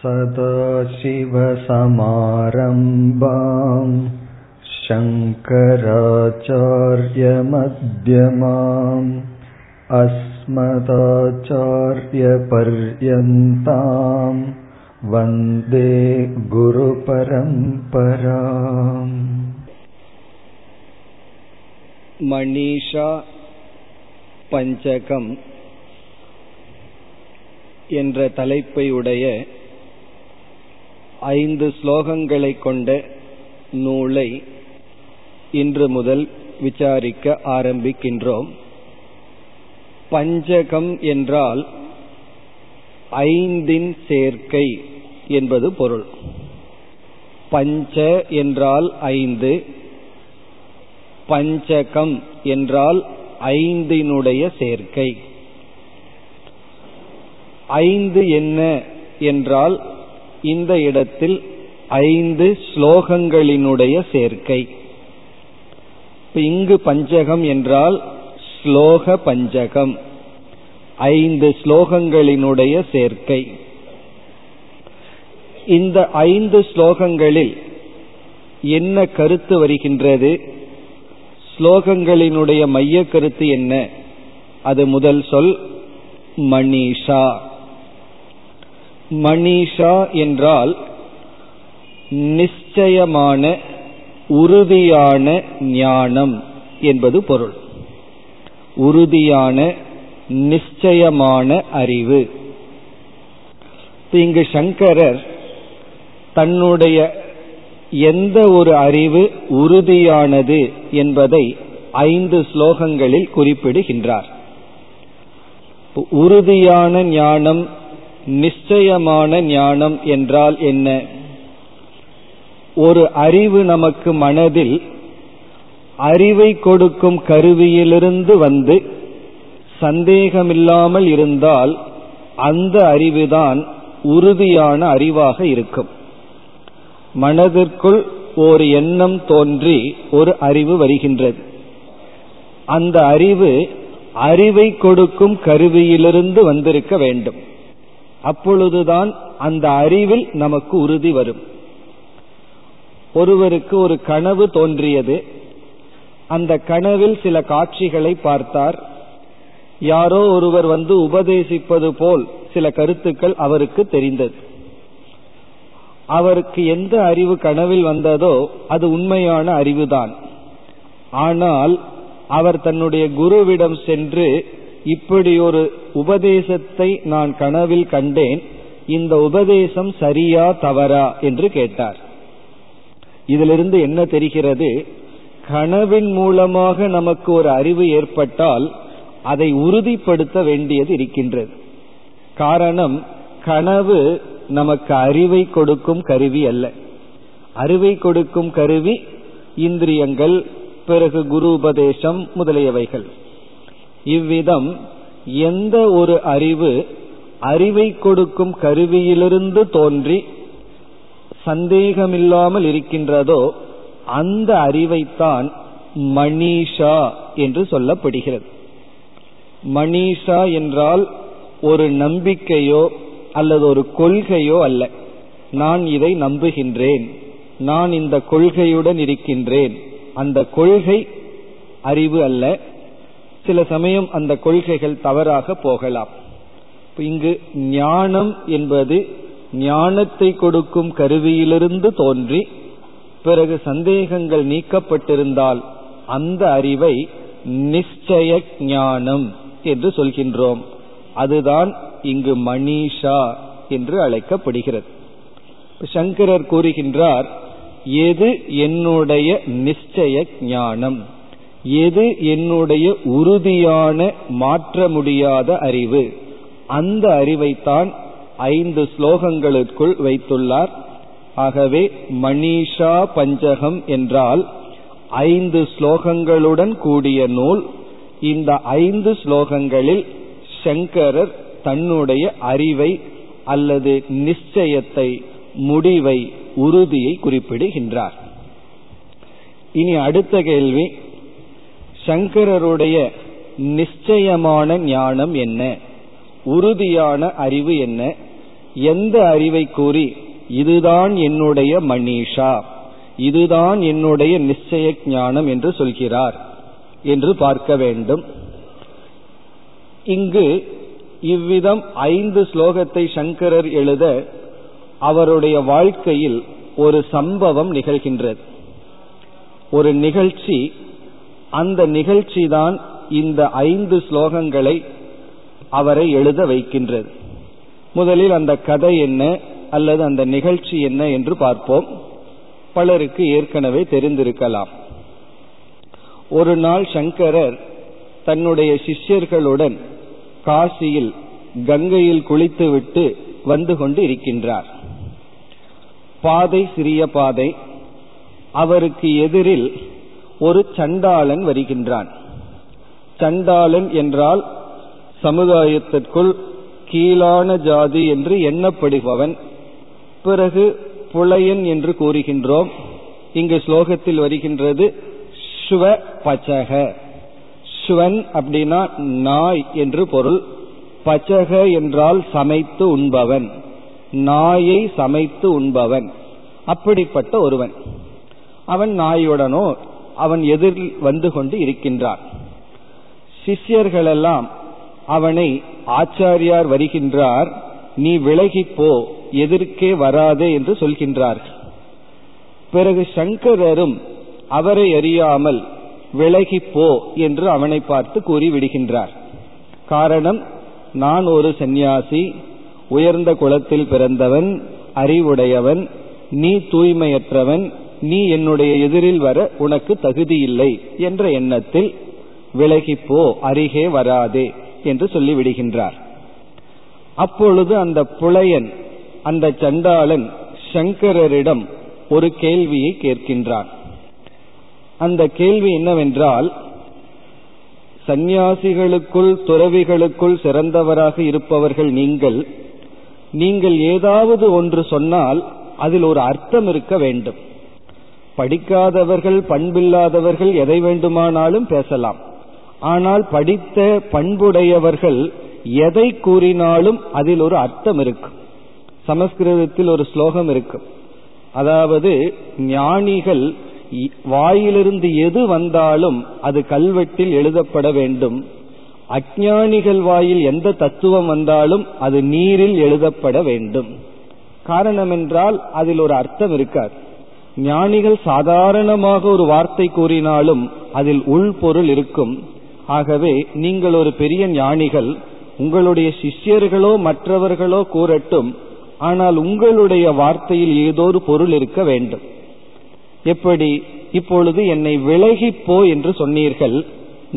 सदाशिवसमारम्भाम् शङ्कराचार्यमध्यमाम् अस्मदाचार्यपर्यन्ताम् वन्दे गुरुपरम्पराम् மணிஷா பஞ்சகம் என்ற தலைப்பை உடைய ஐந்து ஸ்லோகங்களை கொண்ட நூலை இன்று முதல் விசாரிக்க ஆரம்பிக்கின்றோம். பஞ்சகம் என்றால் ஐந்தின் சேர்க்கை என்பது பொருள். பஞ்ச என்றால் ஐந்து பஞ்சகம் என்றால் ஐந்தினுடைய சேர்க்கை. ஐந்து என்ன என்றால் இந்த இடத்தில் ஐந்து ஸ்லோகங்களினுடைய சேர்க்கை. இங்கு பஞ்சகம் என்றால் ஸ்லோக பஞ்சகம். ஐந்து ஸ்லோகங்களினுடைய சேர்க்கை. இந்த ஐந்து ஸ்லோகங்களில் என்ன கருத்து வருகின்றது? ஸ்லோகங்களினுடைய மைய கருத்து என்ன? அது முதல் சொல் மணிஷா. மணிஷா என்றால் நிச்சயமான உறுதியான ஞானம் என்பது பொருள். உறுதியான நிச்சயமான அறிவு. இங்கு சங்கரர் தன்னுடைய எந்த ஒரு அறிவு உறுதியானது என்பதை ஐந்து ஸ்லோகங்களில் குறிப்பிடுகின்றார். உறுதியான ஞானம் நிச்சயமான ஞானம் என்றால் என்ன? ஒரு அறிவு நமக்கு மனதில் அறிவை கொடுக்கும் கருவியிலிருந்து வந்து சந்தேகமில்லாமல் இருந்தால் அந்த அறிவுதான் உறுதியான அறிவாக இருக்கும். மனதிற்குள் ஒரு எண்ணம் தோன்றி ஒரு அறிவு வருகின்றது. அந்த அறிவு அறிவை கொடுக்கும் கருவியிலிருந்து வந்திருக்க வேண்டும். அப்பொழுதுதான் அந்த அறிவில் நமக்கு உறுதி வரும். ஒருவருக்கு ஒரு கனவு தோன்றியது. அந்த கனவில் சில காட்சிகளை பார்த்தார். யாரோ ஒருவர் வந்து உபதேசிப்பது போல் சில கருத்துக்கள் அவருக்கு தெரிந்தது. அவருக்கு எந்த அறிவு கனவில் வந்ததோ அது உண்மையான அறிவுதான். ஆனால் அவர் தன்னுடைய குருவிடம் சென்று இப்படி ஒரு உபதேசத்தை நான் கனவில் கண்டேன். இந்த உபதேசம் சரியா தவறா என்று கேட்டார். இதிலிருந்து என்ன தெரிகிறது? கனவின் மூலமாக நமக்கு ஒரு அறிவு ஏற்பட்டால் அதை உறுதிப்படுத்த வேண்டியது இருக்கின்றது. காரணம் கனவு நமக்கு அறிவை கொடுக்கும் கருவி அல்ல. அறிவை கொடுக்கும் கருவி இந்திரியங்கள் பிறகு குரு உபதேசம் முதலியவைகள். இவ்விதம் எந்த ஒரு அறிவு அறிவை கொடுக்கும் கருவியிலிருந்து தோன்றி சந்தேகமில்லாமல் இருக்கின்றதோ அந்த அறிவைத்தான் மணிஷா என்று சொல்லப்படுகிறது. மணிஷா என்றால் ஒரு நம்பிக்கையோ அல்லது ஒரு கொள்கையோ அல்ல. நான் இதை நம்புகின்றேன். நான் இந்த கொள்கையுடன் இருக்கின்றேன். அந்த கொள்கை அறிவு அல்ல. சில சமயம் அந்த கொள்கைகள் தவறாக போகலாம். இங்கு ஞானம் என்பது ஞானத்தை கொடுக்கும் கருவியிலிருந்து தோன்றி பிறகு சந்தேகங்கள் நீக்கப்பட்டிருந்தால் அந்த அறிவை நிச்சய ஞானம் என்று சொல்கின்றோம். அதுதான் இங்கு மணிஷா என்று அழைக்கப்படுகிறது. சங்கரர் கூறுகின்றார் எது என்னுடைய நிச்சய ஞானம்? எது என்னுடைய உறுதியான மாற்ற முடியாத அறிவு? அந்த அறிவைத்தான் ஐந்து ஸ்லோகங்களுக்குள் வைத்துள்ளார். ஆகவே மணிஷா பஞ்சகம் என்றால் ஐந்து ஸ்லோகங்களுடன் கூடிய நூல். இந்த ஐந்து ஸ்லோகங்களில் சங்கரர் தன்னுடைய அறிவை அல்லது நிச்சயத்தை முடிவை உறுதியை குறிப்பிடுகின்றார். இனி அடுத்த கேள்வி. சங்கரருடைய நிச்சயமான ஞானம் என்ன? உறுதியான அறிவு என்ன? எந்த அறிவை கூறி இதுதான் என்னுடைய மணிஷா இதுதான் என்னுடைய நிச்சய ஞானம் என்று சொல்கிறார் என்று பார்க்க வேண்டும். இங்கு இவ்விதம் ஐந்து ஸ்லோகத்தை சங்கரர் எழுத அவருடைய வாழ்க்கையில் ஒரு சம்பவம் நிகழ்கின்றது. ஒரு நிகழ்ச்சி அந்த நிகழ்ச்சி தான் இந்த ஐந்து ஸ்லோகங்களை அவரை எழுத வைக்கின்றது. முதலில் அந்த கதை என்ன அல்லது அந்த நிகழ்ச்சி என்ன என்று பார்ப்போம். பலருக்கு ஏற்கனவே தெரிந்திருக்கலாம். ஒரு நாள் சங்கரர் தன்னுடைய சிஷ்யர்களுடன் காசியில் கங்கையில் குளித்துவிட்டு வந்து கொண்டு இருக்கின்றார். பாதை சிறிய பாதை. அவருக்கு எதிரில் ஒரு சண்டாளன் வருகின்றான். சண்டாளன் என்றால் சமுதாயத்திற்குள் கீழான ஜாதி என்று எண்ணப்படுபவன். பிறகு புலையன் என்று கூறுகின்றோம். இங்கு ஸ்லோகத்தில் வருகின்றது ஸ்வ பச்சக. ஸ்வன் அப்படின்னா நாய் என்று பொருள். பச்சக என்றால் சமைத்து உண்பவன். நாயை சமைத்து உண்பவன். அப்படிப்பட்ட ஒருவன். அவன் நாயுடனோ அவன் எதிரில் வந்து கொண்டு இருக்கின்றான். சிஷ்யர்களெல்லாம் அவனை ஆச்சாரியார் வருகின்றார் நீ விலகிப்போ எதிர்க்கே வராதே என்று சொல்கின்றார்கள். பிறகு சங்கரரும் அவரை அறியாமல் விலகிப்போ என்று அவனை பார்த்து கூறிவிடுகின்றார். காரணம் நான் ஒரு சந்நியாசி உயர்ந்த குலத்தில் பிறந்தவன் அறிவுடையவன் நீ தூய்மையற்றவன் நீ என்னுடைய எதிரில் வர உனக்கு தகுதியில்லை என்ற எண்ணத்தில் விலகிப்போ அருகே வராதே என்று சொல்லிவிடுகின்றார். அப்பொழுது அந்த புலையன் அந்த சண்டாளன் சங்கரரிடம் ஒரு கேள்வியை கேட்கின்றான். அந்த கேள்வி என்னவென்றால் சந்நியாசிகளுக்குள் துறவிகளுக்குள் சிறந்தவராக இருப்பவர்கள் நீங்கள் நீங்கள் ஏதாவது ஒன்று சொன்னால் அதில் ஒரு அர்த்தம் இருக்க வேண்டும். படிக்காதவர்கள் பண்பில்லாதவர்கள் எதை வேண்டுமானாலும் பேசலாம். ஆனால் படித்த பண்புடையவர்கள் எதை கூறினாலும் அதில் ஒரு அர்த்தம் இருக்கும் சமஸ்கிருதத்தில் ஒரு ஸ்லோகம் இருக்கும் அதாவது ஞானிகள் வாயிலிருந்து எது வந்தாலும் அது கல்வெட்டில் எழுதப்பட வேண்டும். அஜானிகள் வாயில் எந்த தத்துவம் வந்தாலும் அது நீரில் எழுதப்பட வேண்டும். காரணம் என்றால் அதில் ஒரு அர்த்தம் இருக்காது. ஞானிகள் சாதாரணமாக ஒரு வார்த்தை கூறினாலும் அதில் உள்பொருள் இருக்கும். ஆகவே நீங்கள் ஒரு பெரிய ஞானிகள் உங்களுடைய சிஷ்யர்களோ மற்றவர்களோ கூறட்டும் ஆனால் உங்களுடைய வார்த்தையில் ஏதோ ஒரு பொருள் இருக்க வேண்டும். எப்படி? இப்பொழுது என்னை விலகிப்போ என்று சொன்னீர்கள்.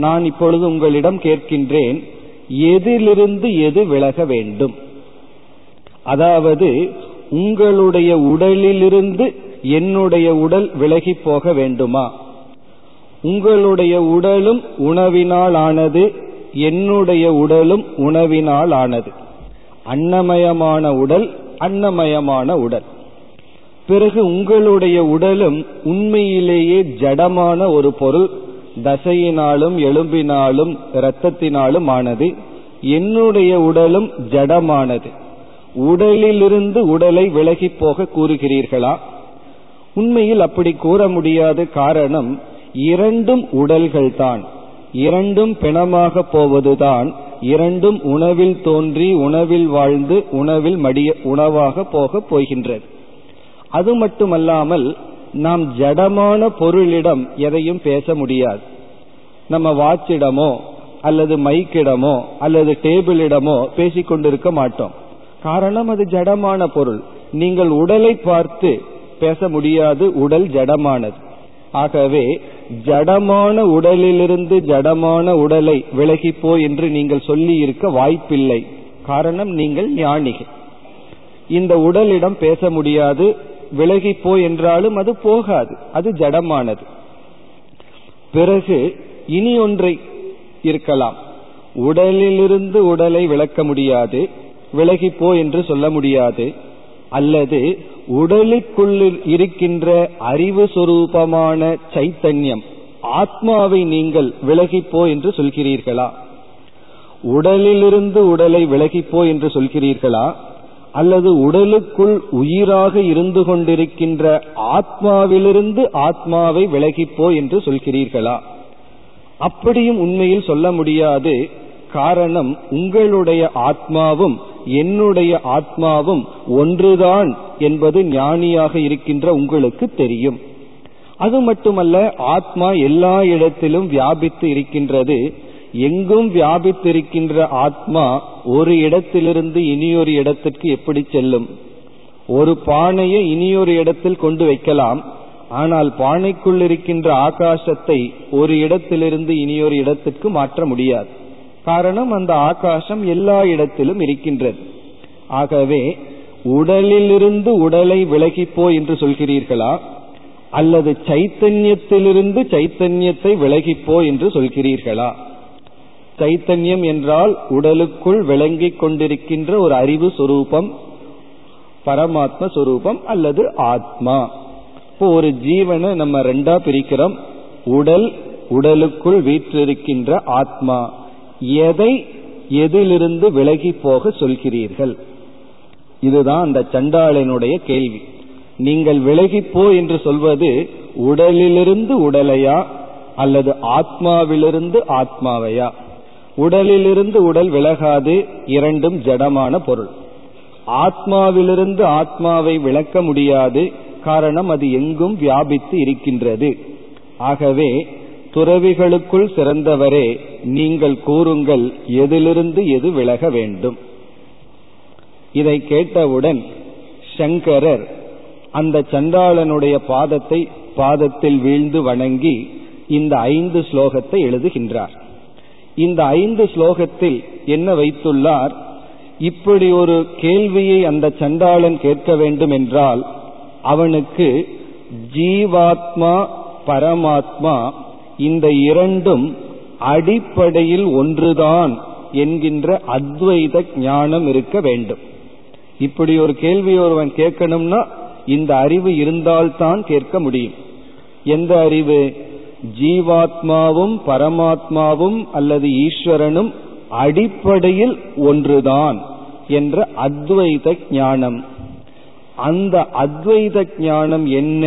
நான் இப்பொழுது உங்களிடம் கேட்கின்றேன் எதிலிருந்து எது விலக வேண்டும்? அதாவது உங்களுடைய உடலிலிருந்து என்னுடைய உடல் விலகி போக வேண்டுமா? உங்களுடைய உடலும் உணவினால் ஆனது என்னுடைய உடலும் உணவினால் ஆனது அன்னமயமான உடல் அன்னமயமான உடல். பிறகு உங்களுடைய உடலும் உண்மையிலேயே ஜடமான ஒரு பொருள் தசையினாலும் எலும்பினாலும் இரத்தத்தினாலும் ஆனது என்னுடைய உடலும் ஜடமானது. உடலிலிருந்து உடலை விலகி போக கூறுகிறீர்களா? உண்மையில் அப்படி கூற முடியாது காரணம் இரண்டும் உடல்கள்தான். இரண்டும் பிணமாக போவதுதான். இரண்டும் உணவில் தோன்றி உணவில் வாழ்ந்து உணவில் மடிய உணவாக போக போகின்றது. அது மட்டுமல்லாமல் நாம் ஜடமான பொருளிடம் எதையும் பேச முடியாது. நம்ம வாட்சிடமோ அல்லது மைக்கிடமோ அல்லது டேபிளிடமோ பேசிக்கொண்டிருக்க மாட்டோம். காரணம் அது ஜடமான பொருள். நீங்கள் உடலை பார்த்து பேச முடியாது உடல் ஜடமானது. ஆகவே ஜடமான உடலிலிருந்து ஜடமான உடலை விலகிப்போ என்று நீங்கள் சொல்லி இருக்க வாய்ப்பில்லை. காரணம் நீங்கள் ஞானிகள். இந்த உடலிடம் பேச முடியாது விலகிப்போ என்றாலும் அது போகாது அது ஜடமானது. பிறகு இனி ஒன்றை இருக்கலாம். உடலிலிருந்து உடலை விளக்க முடியாது விலகிப்போ என்று சொல்ல முடியாது அல்லது உடலுக்குள்ளில் இருக்கின்ற அறிவு சொரூபமான சைத்தன்யம் ஆத்மாவை நீங்கள் விலகிப்போ என்று சொல்கிறீர்களா? உடலிலிருந்து உடலை விலகிப்போ என்று சொல்கிறீர்களா? அல்லது உடலுக்குள் உயிராக இருந்து கொண்டிருக்கின்ற ஆத்மாவிலிருந்து ஆத்மாவை விலகிப்போ என்று சொல்கிறீர்களா? அப்படியும் உண்மையில் சொல்ல முடியாது. காரணம் உங்களுடைய ஆத்மாவும் என்னுடைய ஆத்மாவும் ஒன்றுதான் என்பது ஞானியாக இருக்கின்ற உங்களுக்கு தெரியும். அது மட்டுமல்ல ஆத்மா எல்லா இடத்திலும் வியாபித்து இருக்கின்றது. எங்கும் வியாபித்திருக்கின்ற ஆத்மா ஒரு இடத்திலிருந்து இனியொரு இடத்திற்கு எப்படி செல்லும்? ஒரு பானையை இனியொரு இடத்தில் கொண்டு வைக்கலாம். ஆனால் பானைக்குள் இருக்கின்ற ஆகாசத்தை ஒரு இடத்திலிருந்து இனியொரு இடத்திற்கு மாற்ற முடியாது. காரணம் அந்த ஆகாசம் எல்லா இடத்திலும் இருக்கின்றது. ஆகவே உடலிலிருந்து உடலை விலகிப்போ என்று சொல்கிறீர்களா? அல்லது சைத்தன்யத்திலிருந்து சைத்தன்யத்தை விலகிப்போ என்று சொல்கிறீர்களா? சைத்தன்யம் என்றால் உடலுக்குள் விளங்கிக் கொண்டிருக்கின்ற ஒரு அறிவு சுரூபம் பரமாத்ம சுரூபம் அல்லது ஆத்மா. இப்போ ஒரு ஜீவனை நம்ம ரெண்டா பிரிக்கிறோம். உடல் உடலுக்குள் வீற்றிருக்கின்ற ஆத்மா. எதை எதிலிருந்து விலகி போக சொல்கிறீர்கள்? இதுதான் அந்த சண்டாளனுடைய கேள்வி. நீங்கள் விலகிப்போ என்று சொல்வது உடலிலிருந்து உடலையா அல்லது ஆத்மாவிலிருந்து ஆத்மாவையா? உடலிலிருந்து உடல் விலகாது இரண்டும் ஜடமான பொருள். ஆத்மாவிலிருந்து ஆத்மாவை விளக்க முடியாது காரணம் அது எங்கும் வியாபித்து இருக்கின்றது. ஆகவே துறவிகளுக்குள் சிறந்தவரே நீங்கள் கூறுங்கள் எதிலிருந்து எது விலக வேண்டும். இதை கேட்டவுடன் சங்கரர் அந்த சண்டாளனுடைய பாதத்தை பாதத்தில் வீழ்ந்து வணங்கி இந்த ஐந்து ஸ்லோகத்தை எழுதுகின்றார். இந்த ஐந்து ஸ்லோகத்தில் என்ன வைத்துள்ளார்? இப்படி ஒரு கேள்வியை அந்த சண்டாளன் கேட்க வேண்டும் என்றால் அவனுக்கு ஜீவாத்மா பரமாத்மா இந்த இரண்டும் அடிப்படையில் ஒன்றுதான் என்கின்ற அத்வைத ஞானம் இருக்க வேண்டும். இப்படி ஒரு கேள்வி ஒருவன் கேட்கணும்னா இந்த அறிவு இருந்தால்தான் கேட்க முடியும். எந்த அறிவு? ஜீவாத்மாவும் பரமாத்மாவும் அல்லது ஈஸ்வரனும் அடிப்படையில் ஒன்றுதான் என்ற அத்வைத ஞானம். அந்த அத்வைத ஞானம் என்ன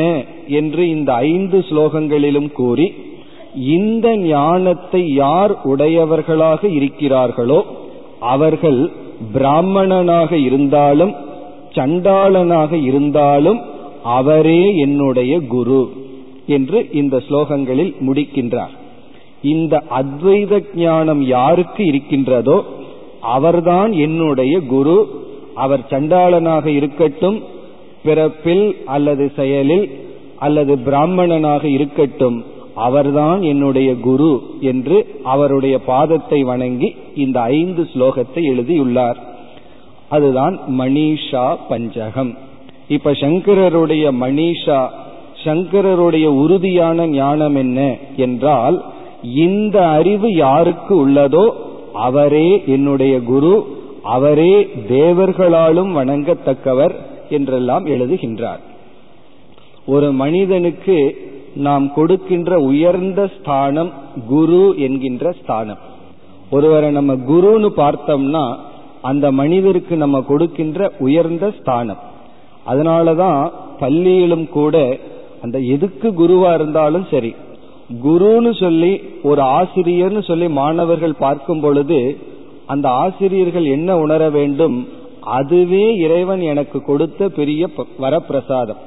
என்று இந்த ஐந்து ஸ்லோகங்களிலும் கூறி இந்த ஞானத்தை யார் உடையவர்களாக இருக்கிறார்களோ அவர்கள் பிராமணனாக இருந்தாலும் சண்டாளனாக இருந்தாலும் அவரே என்னுடைய குரு என்று இந்த ஸ்லோகங்களில் முடிக்கின்றார். இந்த அத்வைத ஞானம் யாருக்கு இருக்கின்றதோ அவர்தான் என்னுடைய குரு அவர் சண்டாளனாக இருக்கட்டும் பிறப்பில் அல்லது செயலில் அல்லது பிராமணனாக இருக்கட்டும் அவர்தான் என்னுடைய குரு என்று அவருடைய பாதத்தை வணங்கி இந்த ஐந்து ஸ்லோகத்தை எழுதியுள்ளார். அதுதான் மணிஷா பஞ்சகம். இப்ப சங்கரருடைய மணிஷா சங்கரருடைய உறுதியான ஞானம் என்ன என்றால் இந்த அறிவு யாருக்கு உள்ளதோ அவரே என்னுடைய குரு அவரே தேவர்களாலும் வணங்கத்தக்கவர் என்றெல்லாம் எழுதுகின்றார். ஒரு மனிதனுக்கு நாம் கொடுக்கின்ற உயர்ந்த ஸ்தானம் குரு என்கின்ற ஸ்தானம். ஒருவரை நம்ம குருன்னு பார்த்தோம்னா அந்த மனிதருக்கு நம்ம கொடுக்கின்ற உயர்ந்த ஸ்தானம். அதனாலதான் பள்ளியிலும் கூட அந்த எதுக்கு குருவா இருந்தாலும் சரி குருன்னு சொல்லி ஒரு ஆசிரியர்னு சொல்லி மாணவர்கள் பார்க்கும் பொழுது அந்த ஆசிரியர்கள் என்ன உணர வேண்டும் அதுவே இறைவன் எனக்கு கொடுத்த பெரிய வரப்பிரசாதம்.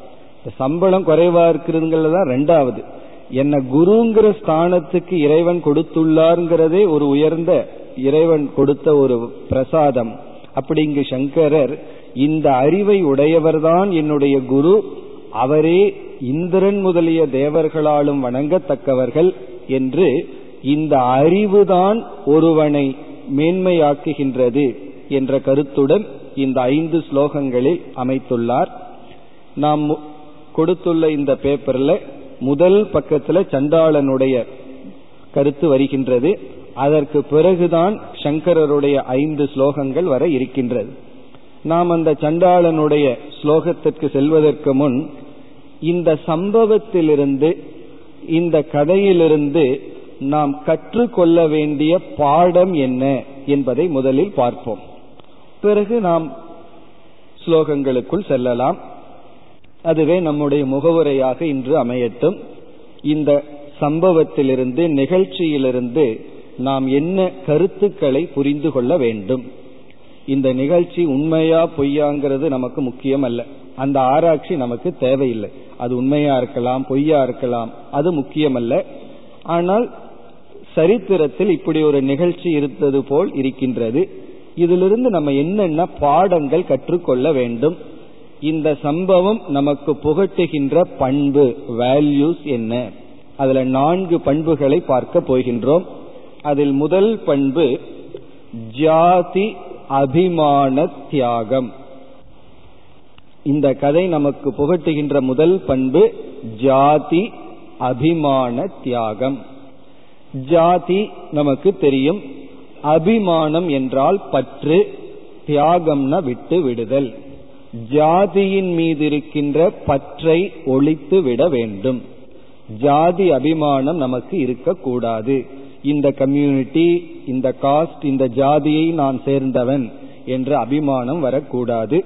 சம்பளம் குறைவா இருக்கிறதுங்கிறது தான் ரெண்டாவது. என்ன குருங்கிற ஸ்தானத்துக்கு இறைவன் கொடுத்துள்ளாருங்கிறதே ஒரு உயர்ந்த இறைவன் கொடுத்த ஒரு பிரசாதம். அப்படி இங்கு சங்கரர் இந்த அறிவை உடையவர்தான் என்னுடைய குரு. அவரே இந்திரன் முதலிய தேவர்களாலும் வணங்கத்தக்கவர்கள் என்று இந்த அறிவுதான் ஒருவனை மேன்மையாக்குகின்றது என்ற கருத்துடன் இந்த ஐந்து ஸ்லோகங்களில் அமைத்துள்ளார். நாம் கொடுத்துள்ள இந்த பேப்பர்ல முதல் பக்கத்துல சண்டாளனுடைய கருத்து வருகின்றது. அதற்கு பிறகுதான் சங்கரருடைய ஐந்து ஸ்லோகங்கள் வர இருக்கின்றது. நாம் அந்த சண்டாளனுடைய ஸ்லோகத்திற்கு செல்வதற்கு முன் இந்த சம்பவத்திலிருந்து இந்த கதையிலிருந்து நாம் கற்றுக்கொள்ள வேண்டிய பாடம் என்ன என்பதை முதலில் பார்ப்போம். பிறகு நாம் ஸ்லோகங்களுக்குள் செல்லலாம். அதுவே நம்முடைய முகவுரையாக இன்று அமையட்டும். இந்த சம்பவத்திலிருந்து நிகழ்ச்சியிலிருந்து நாம் என்ன கருத்துக்களை புரிந்து கொள்ள வேண்டும்? இந்த நிகழ்ச்சி உண்மையா பொய்யாங்கிறது நமக்கு முக்கியம் அல்ல அந்த ஆராய்ச்சி நமக்கு தேவையில்லை. அது உண்மையா இருக்கலாம் பொய்யா இருக்கலாம் அது முக்கியமல்ல. ஆனால் சரித்திரத்தில் இப்படி ஒரு நிகழ்ச்சி இருந்தது போல் இருக்கின்றது. இதிலிருந்து நம்ம என்னென்ன பாடங்கள் கற்றுக்கொள்ள வேண்டும்? இந்த சம்பவம் நமக்கு புகட்டுகின்ற பண்பு வேல்யூஸ் என்ன? அதுல நான்கு பண்புகளை பார்க்க போகின்றோம். அதில் முதல் பண்பு ஜாதி அபிமான தியாகம். இந்த கதை நமக்கு புகட்டுகின்ற முதல் பண்பு ஜாதி அபிமான தியாகம். ஜாதி நமக்கு தெரியும் அபிமானம் என்றால் பற்று தியாகம்னா விட்டு விடுதல். ஜாதியின் மீது இருக்கின்ற பற்றை ஒழித்து விட வேண்டும். ஜாதி அபிமானம் நமக்கு இருக்கக்கூடாது. இந்த கம்யூனிட்டி இந்த காஸ்ட் இந்த ஜாதியை நான் சேர்ந்தவன் என்ற அபிமானம் வரக்கூடாது.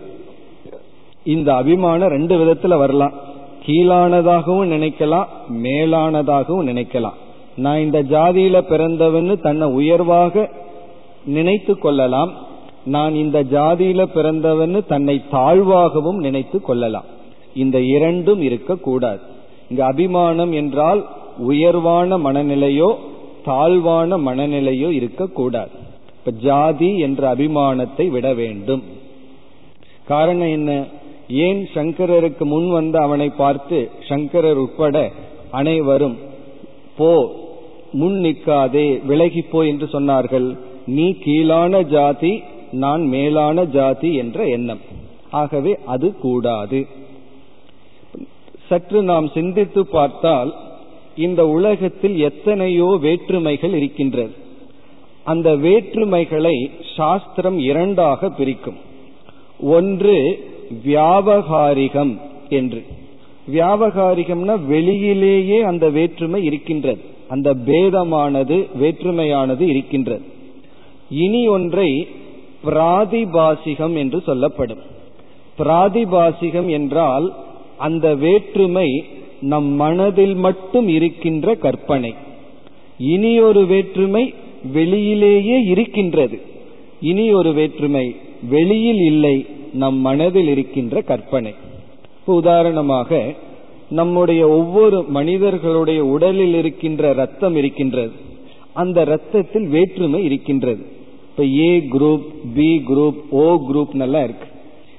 இந்த அபிமானம் ரெண்டு விதத்துல வரலாம். கீழானதாகவும் நினைக்கலாம் மேலானதாகவும் நினைக்கலாம். நான் இந்த ஜாதியில பிறந்தவன்னு தன்னை உயர்வாக நினைத்து கொள்ளலாம். நான் இந்த ஜாதியில பிறந்தவன்னு தன்னை தாழ்வாகவும் நினைத்து கொள்ளலாம். இந்த இரண்டும் இருக்கக்கூடாது. இங்க அபிமானம் என்றால் உயர்வான மனநிலையோ தாழ்வான மனநிலையோ இருக்கக்கூடாது. இப்ப ஜாதி என்ற அபிமானத்தை விட வேண்டும். காரணம் என்ன? ஏன் சங்கரருக்கு முன் வந்து அவனை பார்த்து சங்கரர் உட்பட அனைவரும் போ முன் நிற்காதே விலகிப்போ என்று சொன்னார்கள். நீ கீழான ஜாதி நான் மேலான ஜாதி என்ற எண்ணம். ஆகவே அது கூடாது. சற்று நாம் சிந்தித்து பார்த்தால் இந்த உலகத்தில் எத்தனையோ வேற்றுமைகள் இருக்கின்றது. அந்த வேற்றுமைகளை சாஸ்திரம் இரண்டாக பிரிக்கும். ஒன்று வியாபகாரிகம் என்று. வியாபகாரிகம்னா வெளியிலேயே அந்த வேற்றுமை இருக்கின்றது. அந்த பேதமானது வேற்றுமையானது இருக்கின்றது. இனி ஒன்றை பிராதிபாசிகம் என்று சொல்லப்படும். பிராதிபாசிகம் என்றால் அந்த வேற்றுமை நம் மனதில் மட்டும் இருக்கின்ற கற்பனை. இனி ஒரு வேற்றுமை வெளியிலேயே இருக்கின்றது. இனி ஒரு வேற்றுமை வெளியில் இல்லை நம் மனதில் இருக்கின்ற கற்பனை. உதாரணமாக நம்முடைய ஒவ்வொரு மனிதர்களுடைய உடலில் இருக்கின்ற ரத்தம் இருக்கின்றது. அந்த ரத்தத்தில் வேற்றுமை இருக்கின்றது. இப்ப A group B group O group நல்லா இருக்கு.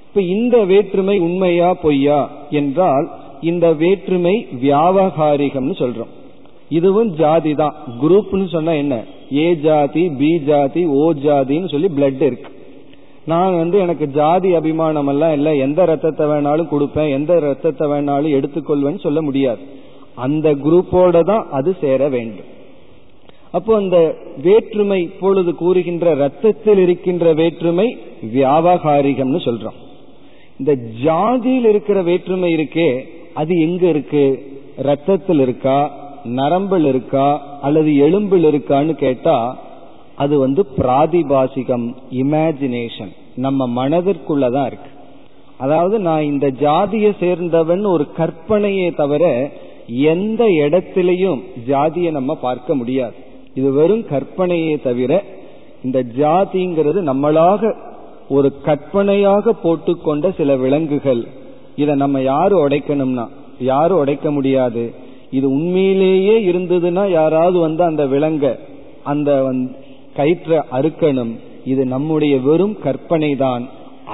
இப்ப இந்த வேற்றுமை உண்மையா பொய்யா என்றால் இந்த வேற்றுமை வியாபகாரிகம்னு சொல்றோம். இதுவும் ஜாதி தான் குரூப்னு சொன்னா என்ன? ஏ ஜாதி பி ஜாதி ஓ ஜாதின்னு சொல்லி பிளட் இருக்கு. நான் வந்து எனக்கு ஜாதி அபிமானம் எல்லாம் இல்லை. எந்த ரத்தத்தை வேணாலும் கொடுப்பேன். எந்த ரத்தத்தை வேணாலும் எடுத்துக்கொள்வேன்னு சொல்ல முடியாது. அந்த குரூப்போட தான் அது சேர வேண்டும். அப்போ அந்த வேற்றுமை இப்பொழுது கூறுகின்ற ரத்தத்தில் இருக்கின்ற வேற்றுமை வியாபகாரிகம்னு சொல்றோம். இந்த ஜாதியில் இருக்கிற வேற்றுமை இருக்கே அது எங்க இருக்கு? ரத்தத்தில் இருக்கா? நரம்பில் இருக்கா? அல்லது எலும்பில் இருக்கான்னு கேட்டா அது வந்து பிராதிபாசிகம் இமேஜினேஷன் நம்ம மனதிற்குள்ளதான் இருக்கு. அதாவது நான் இந்த ஜாதியை சேர்ந்தவன் ஒரு கற்பனையே தவிர எந்த இடத்திலையும் ஜாதியை நம்ம பார்க்க முடியாது. இது வெறும் கற்பனையே தவிர இந்த ஜாதிங்கிறது நம்மளாக ஒரு கற்பனையாக போட்டுக்கொண்ட சில விலங்குகள். இதை நம்ம யாரு உடைக்கணும்னா? யாரும் உடைக்க முடியாது. இது உண்மையிலேயே இருந்ததுன்னா யாராவது வந்து அந்த விலங்க அந்த கயிற்ற அறுக்கணும். இது நம்முடைய வெறும் கற்பனை தான்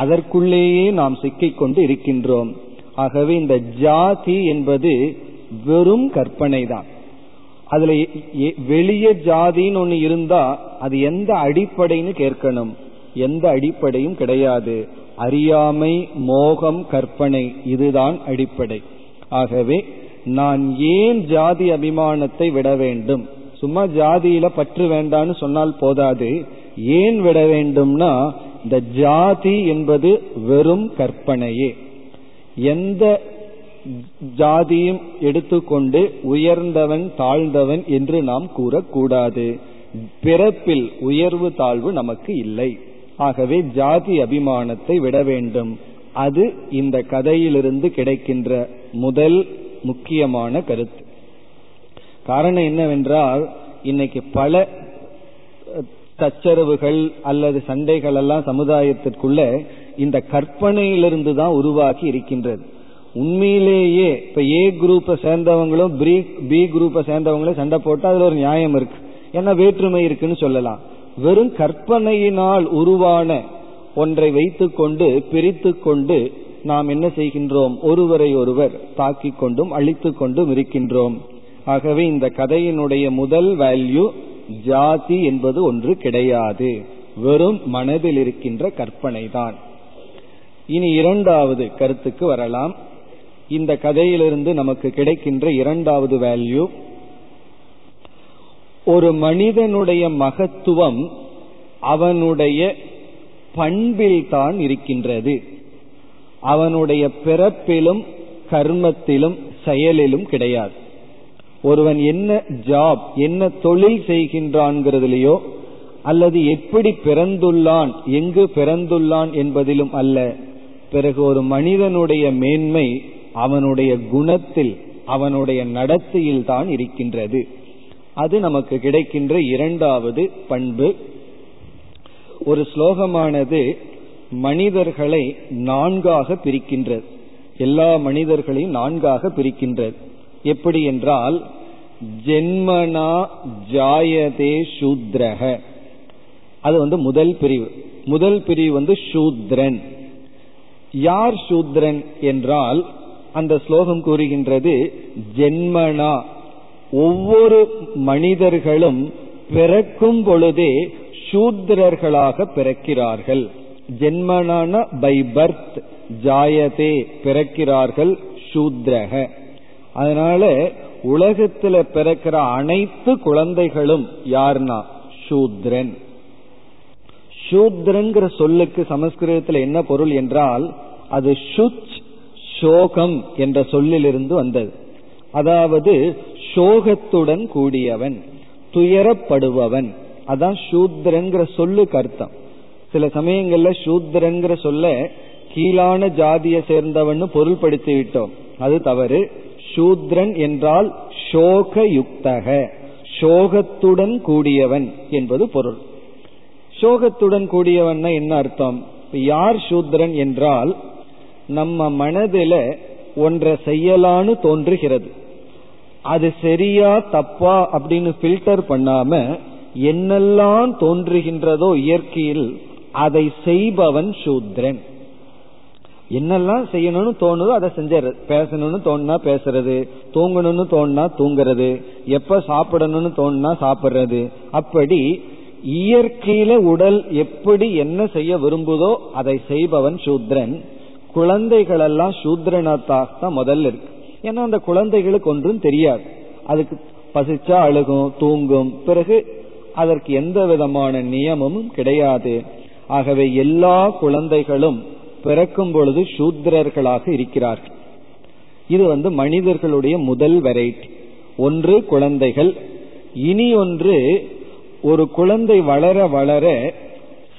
அதற்குள்ளேயே நாம் சிக்கிக்கொண்டு இருக்கின்றோம். ஆகவே இந்த ஜாதி என்பது வெறும் கற்பனை தான் அதுல வெளிய ஜாதின்னு ஒண்ணு இருந்தா அது எந்த அடிப்படைன்னு கேட்கணும். எந்த அடிப்படையும் கிடையாது. அறியாமை மோகம் கற்பனை இதுதான் அடிப்படை. ஆகவே நான் ஏன் ஜாதி அபிமானத்தை விட வேண்டும்? சும்மா ஜாதியில பற்று வேண்டான்னு சொன்னால் போதாது. ஏன் விட வேண்டும்னா இந்த ஜாதி என்பது வெறும் கற்பனையே. எந்த ஜாதியும் எடுத்துக்கொண்டு உயர்ந்தவன் தாழ்ந்தவன் என்று நாம் கூறக்கூடாது. பிறப்பில் உயர்வு தாழ்வு நமக்கு இல்லை. ஆகவே ஜாதி அபிமானத்தை விட வேண்டும். அது இந்த கதையிலிருந்து கிடைக்கின்ற முதல் முக்கியமான கருத்து. காரணம் என்னவென்றால் இன்னைக்கு பல தச்சரவுகள் அல்லது சண்டைகள் எல்லாம் சமுதாயத்திற்குள்ள இந்த கற்பனையிலிருந்து தான் உருவாகி இருக்கின்றது. உண்மையிலேயே இப்ப ஏ குரூப்பை சேர்ந்தவங்களும் பி குரூப்பை சேர்ந்தவங்களும் சண்டை போட்டா அதுல ஒரு நியாயம் இருக்கு. ஏன்னா வேற்றுமை இருக்குன்னு சொல்லலாம். வெறும் கற்பனையினால் உருவான ஒன்றை வைத்துக்கொண்டு பிரித்து கொண்டு நாம் என்ன செய்கின்றோம்? ஒருவரை ஒருவர் தாக்கிக் கொண்டும் அழித்து கொண்டும் இருக்கின்றோம். ஆகவே இந்த கதையினுடைய முதல் வேல்யூ ஜாதி என்பது ஒன்று கிடையாது. வெறும் மனதில் இருக்கின்ற கற்பனை தான் இனி இரண்டாவது கருத்துக்கு வரலாம். இந்த கதையிலிருந்து நமக்கு கிடைக்கின்ற இரண்டாவது வேல்யூ ஒரு மனிதனுடைய மகத்துவம் அவனுடைய பண்பில் தான் இருக்கின்றது. அவனுடைய பிறப்பிலும் கர்மத்திலும் செயலிலும் கிடையாது. ஒருவன் என்ன ஜாப் என்ன தொழில் செய்கின்றான்கிறதுலையோ அல்லது எப்படி பிறந்துள்ளான் எங்கு பிறந்துள்ளான் என்பதிலும் அல்ல. பிறகு ஒரு மனிதனுடைய மேன்மை அவனுடைய குணத்தில் அவனுடைய நடத்தையில் தான் இருக்கின்றது. அது நமக்கு கிடைக்கின்ற இரண்டாவது பண்பு. ஒரு ஸ்லோகமானது மனிதர்களை நான்காக பிரிக்கின்றது. எல்லா மனிதர்களையும் நான்காக பிரிக்கின்றது. எப்படி என்றால் ஜென்மனா ஜாயதே சூத்ரக அது வந்து முதல் பிரிவு. முதல் பிரிவு வந்து சூத்ரன். யார் சூத்ரன் என்றால் அந்த ஸ்லோகம் கூறுகின்றது ஜென்மனா. ஒவ்வொரு மனிதர்களும் பிறக்கும் பொழுதே சூத்ரர்களாக பிறக்கிறார்கள். ஜென்மனான பை பர்த் ஜாயதே பிறக்கிறார்கள் சூத்ரக அதனால உலகத்துல பிறக்கிற அனைத்து குழந்தைகளும் யார்னா? சூத்ரன். சூத்ரன்கிற சொல்லுக்கு சமஸ்கிருதத்தில் என்ன பொருள் என்றால் அது சுத் சோகம் என்ற சொல்லிலிருந்து வந்தது. அதாவது சோகத்துடன் கூடியவன் துயரப்படுபவன். அதான் சூத்ரங்கிற சொல்லுக்கு அர்த்தம் சில சமயங்கள்ல சூத்ரங்கிற சொல்ல கீழான ஜாதியை சேர்ந்தவன் பொருள்படுத்தி விட்டோம். அது தவறு. சூத்ரன் என்றால் சோக யுக்தக சோகத்துடன் கூடியவன் என்பது பொருள். சோகத்துடன் கூடியவன் என்ன அர்த்தம்? யார் சூத்ரன் என்றால் நம்ம மனதில ஒன்றை செய்யலான்னு தோன்றுகிறது. அது சரியா தப்பா அப்படின்னு பில்டர் பண்ணாம என்னெல்லாம் தோன்றுகின்றதோ இயற்கையில் அதை செய்பவன் சூத்ரன். என்னெல்லாம் செய்யணும்னு தோணுதோ அதை செஞ்சது பேசணும்னு தோணுனா பேசுறது தூங்கணும்னு தோணுனா தூங்குறது எப்ப சாப்பிடணும்னு தோணுனா சாப்பிடுறது. அப்படி இயற்கையில உடல் எப்படி என்ன செய்ய விரும்புதோ அதை செய்பவன் சூத்ரன். குழந்தைகள் எல்லாம் சூத்ரனாத்தாக தான் முதல்ல இருக்கு. ஏன்னா அந்த குழந்தைகளுக்கு ஒன்றும் தெரியாது. அதுக்கு பசிச்சா அழுகும் தூங்கும். பிறகு அதற்கு எந்த விதமான நியமமும் கிடையாது. ஆகவே எல்லா குழந்தைகளும் பிறக்கும் பொழுது சூத்ரர்களாக இருக்கிறார்கள். இது வந்து மனிதர்களுடைய முதல் வெரைட்டி ஒன்று குழந்தைகள். இனி ஒன்று ஒரு குழந்தை வளர வளர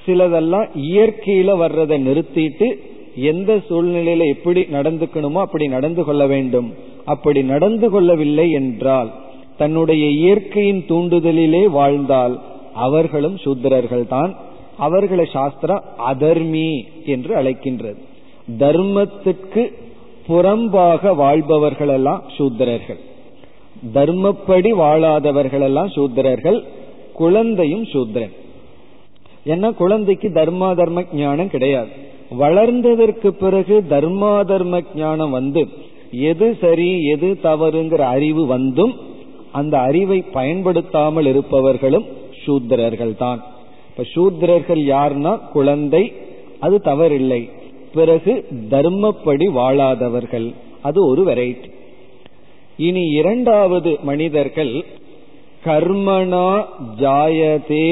சிலதெல்லாம் இயற்கையில வர்றதை நிறுத்திட்டு எந்த சூழ்நிலையில எப்படி நடந்துக்கணுமோ அப்படி நடந்து கொள்ள வேண்டும். அப்படி நடந்து கொள்ளவில்லை என்றால் தன்னுடைய இயற்கையின் தூண்டுதலிலே வாழ்ந்தால் அவர்களும் சூத்திரர்கள் தான். அவர்களை சாஸ்திரம் அதர்மி என்று அழைக்கின்றது. தர்மத்துக்கு புறம்பாக வாழ்பவர்கள் எல்லாம் சூத்திரர்கள். தர்மப்படி வாழாதவர்கள் எல்லாம் சூத்திரர்கள் குழந்தையும் சூத்திரன். ஏன்னா குழந்தைக்கு தர்மா தர்ம ஞானம் கிடையாது. வளர்ந்ததற்கு பிறகு தர்மா தர்ம ஞானம் வந்து எது சரி எது தவறுங்கிற அறிவு வந்தும் அந்த அறிவை பயன்படுத்தாமல் இருப்பவர்களும் சூத்திரர்கள் தான் இப்ப சூத்திரர்கள் யார்னா குழந்தை அது தவறில்லை. பிறகு தர்மப்படி வாழாதவர்கள் அது ஒரு வெரைட்டி இனி இரண்டாவது மனிதர்கள் கர்மனா ஜாயதே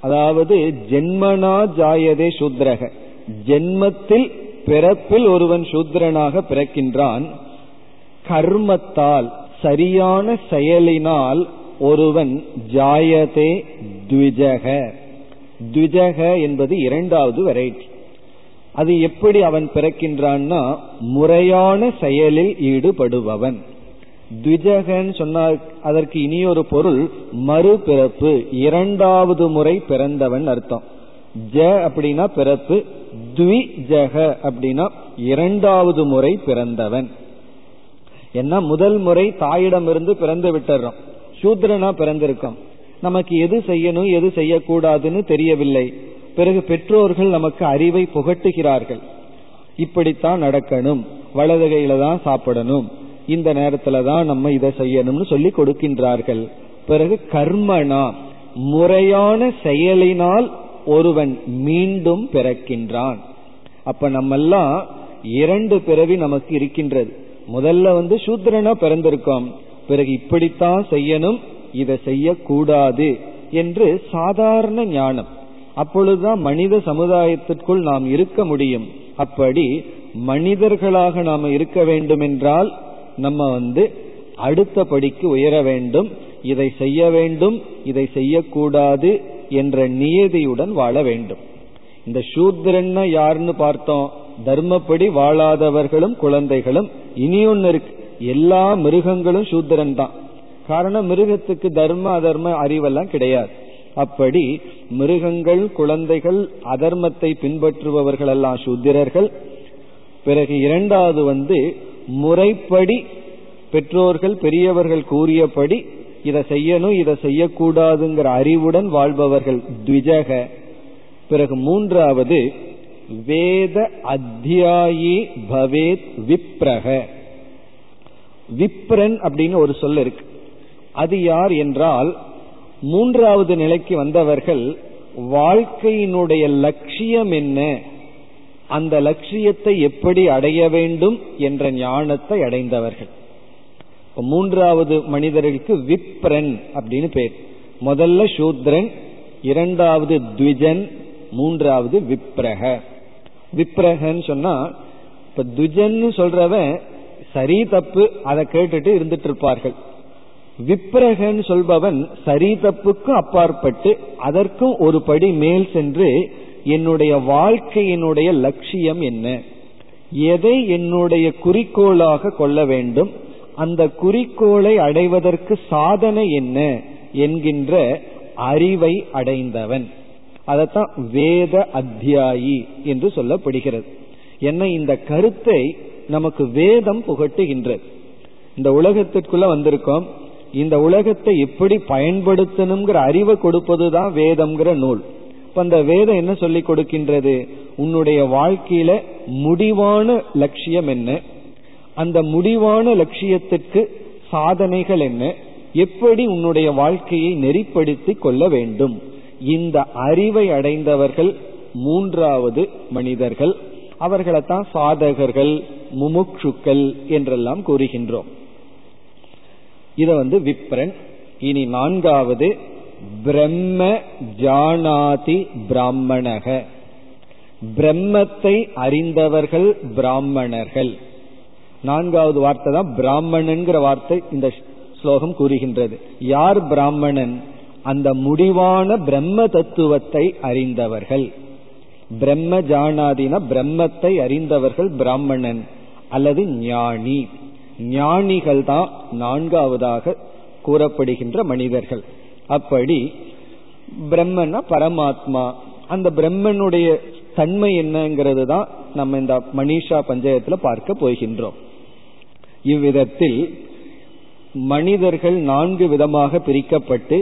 அதாவது ஜென்மனா ஜாயதே சூத்ரக ஜென்மத்தில் பிறப்பில் ஒருவன் சூத்ரனாக பிறக்கின்றான். கர்மத்தால் சரியான செயலினால் ஒருவன் ஜாயதே த்விஜக. த்விஜக என்பது இரண்டாவது வெரைட்டி அது எப்படி அவன் பிறக்கின்றான்னா முறையான செயலில் ஈடுபடுபவன். த்விஜகன் சொன்னால் அதற்கு இனியொரு பொருள் மறுபிறப்பு இரண்டாவது முறை பிறந்தவன் அர்த்தம். ஜ அப்படின்னா பிறப்பு த்விஜக அப்படின்னா இரண்டாவது முறை பிறந்தவன். என்ன? முதல் முறை தாயிடமிருந்து பிறந்து விட்டுறோம். சூத்ரனா பிறந்திருக்கோம். நமக்கு எது செய்யணும் எது செய்யக்கூடாதுன்னு தெரியவில்லை. பிறகு பெற்றோர்கள் நமக்கு அறிவை புகட்டுகிறார்கள். இப்படித்தான் நடக்கணும். வலது கையில தான் சாப்பிடணும். இந்த நேரத்துல தான் நம்ம இதை செய்யணும்னு சொல்லி கொடுக்கின்றார்கள். பிறகு கர்மனா முறையான செயலினால் ஒருவன் மீண்டும் பிறக்கின்றான். அப்ப நம்மெல்லாம் இரண்டு பிறவி நமக்கு இருக்கின்றது. முதல்ல வந்து சூத்திரனா பிறந்திருக்கோம். பிறகு இப்படித்தான் செய்யணும் இதை செய்யக்கூடாது என்று சாதாரண ஞானம். அப்பொழுதுதான் மனித சமுதாயத்திற்குள் நாம் இருக்க முடியும். அப்படி மனிதர்களாக நாம் இருக்க வேண்டும் என்றால் நம்ம வந்து அடுத்த படிக்கு உயர வேண்டும். இதை செய்ய வேண்டும் இதை செய்யக்கூடாது என்ற நியதியுடன் வாழ வேண்டும். இந்த சூத்ரன்னா யாருன்னு பார்த்தோம். தர்மப்படி வாழாதவர்களும் குழந்தைகளும். இனியொன்னு இருக்கு. எல்லா மிருகங்களும் சூத்திரன் தான். காரணம் மிருகத்துக்கு தர்ம அதர்ம அறிவெல்லாம் கிடையாது. அப்படி மிருகங்கள் குழந்தைகள் அதர்மத்தை பின்பற்றுபவர்கள் எல்லாம் சூத்திரர்கள். பிறகு இரண்டாவது வந்து முறைப்படி பெற்றோர்கள் பெரியவர்கள் கூறியபடி இதை செய்யணும் இதை செய்யக்கூடாதுங்கிற அறிவுடன் வாழ்பவர்கள் த்விஜக. பிறகு மூன்றாவது வேத அத்தியாயி பவேத் விப்ரக. விப்ரன் அப்படின்னு ஒரு சொல் இருக்கு. அது யார் என்றால் மூன்றாவது நிலைக்கு வந்தவர்கள் வாழ்க்கையினுடைய லட்சியம் என்ன அந்த லட்சியத்தை எப்படி அடைய வேண்டும் என்ற ஞானத்தை அடைந்தவர்கள். மூன்றாவது மனிதர்களுக்கு விப்ரன் அப்படின்னு பேர். முதல்ல சூத்ரன் இரண்டாவது த்விஜன் மூன்றாவது விப்ரக. விப்ரகன்னு சொன்னா இப்ப துஜன்னு சொல்றவன் சரி தப்பு அதை கேட்டுட்டு இருந்துட்டு இருப்பார்கள் விப்ரகன் சொல்பவன் சரி தப்புக்கும் அப்பாற்பட்டு அதற்கும் ஒரு படி மேல் சென்று என்னுடைய வாழ்க்கையினுடைய லட்சியம் என்ன? எதை என்னுடைய குறிக்கோளாக கொள்ள வேண்டும்? அந்த குறிக்கோளை அடைவதற்கு சாதனை என்ன என்கின்ற அறிவை அடைந்தவன். அதத்தான் வேத அத்தியாயி என்று சொல்லப்படுகிறது. என்ன இந்த கருத்தை நமக்கு வேதம் புகட்டுகின்றது. இந்த உலகத்திற்குள்ள வந்திருக்கோம். இந்த உலகத்தை எப்படி பயன்படுத்தணுங்கிற அறிவை கொடுப்பதுதான் வேதம்ங்கிற நூல். இப்ப அந்த வேதம் என்ன சொல்லி கொடுக்கின்றது? உன்னுடைய வாழ்க்கையில முடிவான லட்சியம் என்ன? அந்த முடிவான லட்சியத்திற்கு சாதனைகள் என்ன? எப்படி உன்னுடைய வாழ்க்கையை நெறிப்படுத்தி கொள்ள வேண்டும்? இந்த அறிவை அடைந்தவர்கள் மூன்றாவது மனிதர்கள். அவர்களைத்தான் சாதகர்கள் முமுட்சுக்கள் என்றெல்லாம் கூறுகின்றோம். இத வந்து விப்ரன் இனி நான்காவது பிரம்ம ஜானாதி பிராமணக. பிரம்மத்தை அறிந்தவர்கள் பிராமணர்கள். நான்காவது வார்த்தை தான் பிராமணன்கிற வார்த்தை இந்த ஸ்லோகம் கூறுகின்றது. யார் பிராமணன்? அந்த முடிவான பிரம்ம தத்துவத்தை அறிந்தவர்கள். பிரம்ம ஜானாதின பிரம்மத்தை அறிந்தவர்கள் பிராமணன் அல்லது ஞானி. ஞானிகள் தான் நான்காவதாக கூறப்படுகின்ற மனிதர்கள். அப்படி பிரம்மன்னா பரமாத்மா. அந்த பிரம்மனுடைய தன்மை என்னங்கிறது தான் நம்ம இந்த மனிஷா பஞ்சாயத்துல பார்க்க போகின்றோம். இவ்விதத்தில் மனிதர்கள் நான்கு விதமாக பிரிக்கப்பட்டு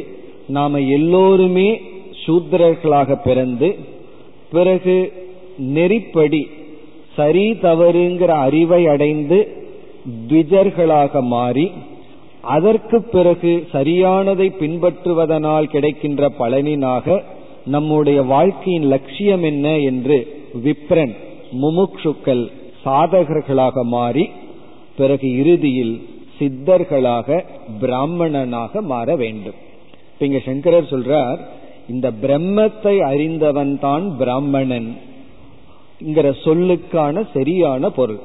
நாம எல்லோருமே சூத்திரர்களாக பிறந்து பிறகு நெறிப்படி சரி தவறுங்கிற அறிவை அடைந்து த்விஜர்களாக மாறி அதற்கு பிறகு சரியானதை பின்பற்றுவதனால் கிடைக்கின்ற பலனினாக நம்முடைய வாழ்க்கையின் லட்சியம் என்ன என்று விப்ரன் முமுக்ஷுக்கள் சாதகர்களாக மாறி பிறகு இறுதியில் சித்தர்களாக பிராமணனாக மாற வேண்டும். இங்க சங்கரர் சொல்றார் இந்த பிரம்மத்தை அறிந்தவன் தான் பிராமணன் சொல்லுக்கான சரியான பொருள்.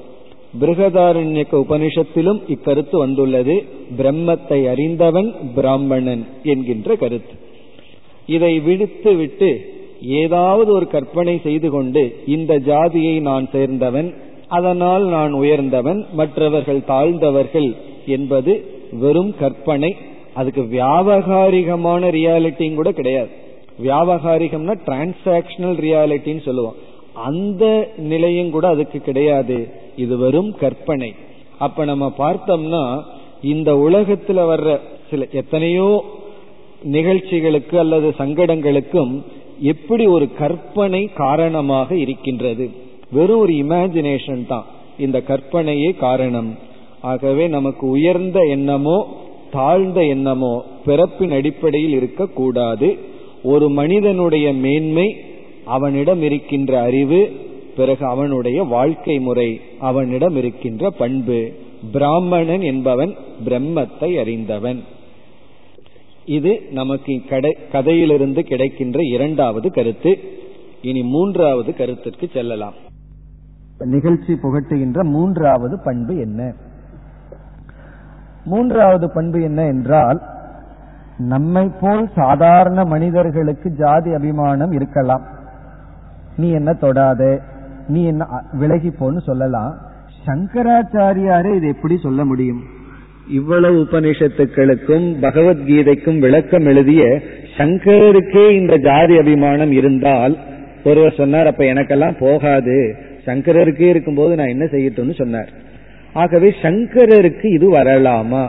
பிருகதாரண்யக்க உபனிஷத்திலும் இக்கருத்து வந்துள்ளது பிரம்மத்தை அறிந்தவன் பிராமணன் என்கின்ற கருத்து. இதை விடுத்து விட்டு ஏதாவது ஒரு கற்பனை செய்து கொண்டு இந்த ஜாதியை நான் சேர்ந்தவன் அதனால் நான் உயர்ந்தவன் மற்றவர்கள் தாழ்ந்தவர்கள் என்பது வெறும் கற்பனை. அதுக்கு வியாபகாரிகமான ரியாலிட்டியும் கூட கிடையாது. வியாபகாரிகம்னா டிரான்சாக்சனல் ரியாலிட்டின்னு சொல்லுவோம். அந்த நிலையும் கூட அதுக்கு கிடையாது. இது வெறும் கற்பனை. அப்ப நம்ம பார்த்தோம்னா இந்த உலகத்துல வர்ற சில எத்தனையோ நிகழ்ச்சிகளுக்கு அல்லது சங்கடங்களுக்கும் எப்படி ஒரு கற்பனை காரணமாக இருக்கின்றது? வெறும் ஒரு இமேஜினேஷன் தான். இந்த கற்பனையே காரணம். ஆகவே நமக்கு உயர்ந்த எண்ணமோ தாழ்ந்த எண்ணமோ பிறப்பின் அடிப்படையில் இருக்கக்கூடாது. ஒரு மனிதனுடைய மேன்மை அவனிடம் இருக்கின்ற அறிவு பிறகு அவனுடைய வாழ்க்கை முறை அவனிடம் இருக்கின்ற பண்பு. பிராமணன் என்பவன் பிரம்மத்தை அறிந்தவன். இது நமக்கு கதையிலிருந்து கிடைக்கின்ற இரண்டாவது கருத்து. இனி மூன்றாவது கருத்திற்கு செல்லலாம். நிகழ்ச்சி புகட்டுகின்ற மூன்றாவது பண்பு என்ன? மூன்றாவது பண்பு என்ன என்றால் நம்மை போல் சாதாரண மனிதர்களுக்கு ஜாதி அபிமானம் இருக்கலாம். நீ என்ன தொடாத? நீ என்ன விலகி போன்னு சொல்லலாம். சங்கராச்சாரியாரே இது எப்படி சொல்ல முடியும்? இவ்வளவு உபனிஷத்துக்களுக்கும் பகவத்கீதைக்கும் விளக்கம் எழுதிய சங்கருக்கே இந்த ஜாதி அபிமானம் இருந்தால் ஒருவர் சொன்னார் அப்ப எனக்கெல்லாம் போகாது. சங்கரருக்கே இருக்கும்போது நான் என்ன செய்யட்டும்னு சொன்னார். ஆகவே சங்கரருக்கு இது வரலாமா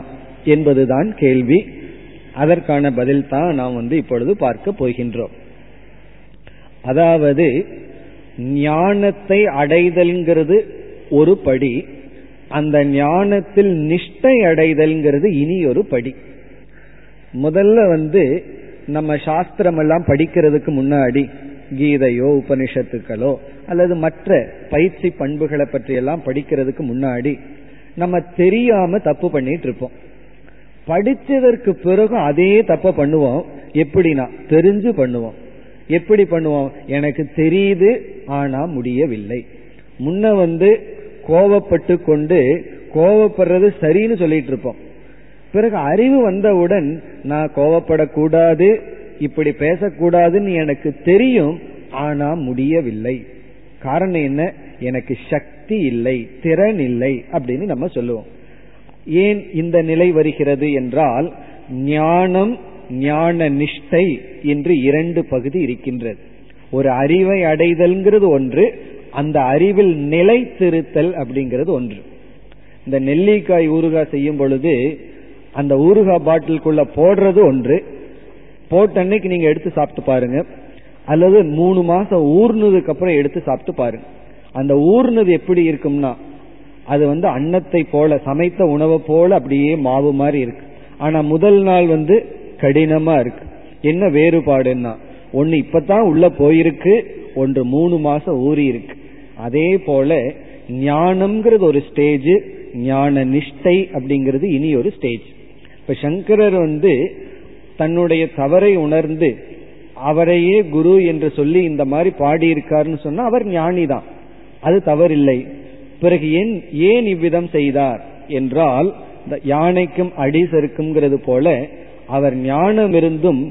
என்பதுதான் கேள்வி. அதற்கான பதில் தான் நாம் வந்து இப்பொழுது பார்க்க போகின்றோம். அதாவது ஞானத்தை அடைதல்ங்கிறது ஒரு படி அந்த ஞானத்தில் நிஷ்டை அடைதல்ங்கிறது இனி ஒரு படி. முதல்ல வந்து நம்ம சாஸ்திரம் எல்லாம் படிக்கிறதுக்கு முன்னாடி கீதையோ உபனிஷத்துக்களோ அல்லது மற்ற பயிற்சி பண்புகளை பற்றியெல்லாம் படிக்கிறதுக்கு முன்னாடி நம்ம தெரியாம தப்பு பண்ணிட்டு இருப்போம். படிச்சதற்கு பிறகு அதே தப்ப பண்ணுவோம். எப்படின்னா தெரிஞ்சு பண்ணுவோம். எப்படி பண்ணுவோம்? எனக்கு தெரியுது ஆனா முடியவில்லை. முன்ன வந்து கோவப்பட்டு கொண்டு கோவப்படுறது சரின்னு சொல்லிட்டு இருப்போம். பிறகு அறிவு வந்தவுடன் நான் கோவப்படக்கூடாது இப்படி பேசக்கூடாதுன்னு எனக்கு தெரியும் ஆனா முடியவில்லை. காரணம் என்ன? எனக்கு சக்தி இல்லை திறன் இல்லை அப்படின்னு நம்ம சொல்லுவோம். ஏன் இந்த நிலை வருகிறது என்றால் ஞானம் ஞான நிஷ்டை என்று இரண்டு பகுதி இருக்கின்றது. ஒரு அறிவை அடைதல்ங்கிறது ஒன்று அந்த அறிவில் நிலைத்திருத்தல் அப்படிங்கிறது ஒன்று. இந்த நெல்லிக்காய் ஊறுகாய் செய்யும் பொழுது அந்த ஊறுகாய் பாட்டிலுக்குள்ள போடுறது ஒன்று போட்ட அன்னைக்கு நீங்க எடுத்து சாப்பிட்டு பாருங்க. அல்லது மூணு மாசம் ஊர்னதுக்கு அப்புறம் எடுத்து சாப்பிட்டு பாருங்க. அந்த ஊர்னது எப்படி இருக்கும்னா அது வந்து அன்னத்தை போல சமைத்த உணவை போல அப்படியே மாவு மாதிரி இருக்கு. ஆனா முதல் நாள் வந்து கடினமா இருக்கு. என்ன வேறுபாடுன்னா ஒன்னு இப்பதான் உள்ள போயிருக்கு ஒன்று மூணு மாசம் ஊறி இருக்கு. அதே போல ஞானம்ங்கிறது ஒரு ஸ்டேஜ் ஞான நிஷ்டை அப்படிங்கிறது இனி ஒரு ஸ்டேஜ் இப்ப சங்கரர் வந்து தன்னுடைய தவறை உணர்ந்து அவரையே குரு என்று சொல்லி இந்த மாதிரி பாடியிருக்காருன்னு சொன்னா அவர் ஞானி தான் அது தவறில்லை. பிறகு ஏன் ஏன் இவ்விதம் செய்தார் என்றால் யானைக்கும் அடி செருக்குங்கிறது போல அவர் ஞானம் இருந்தும்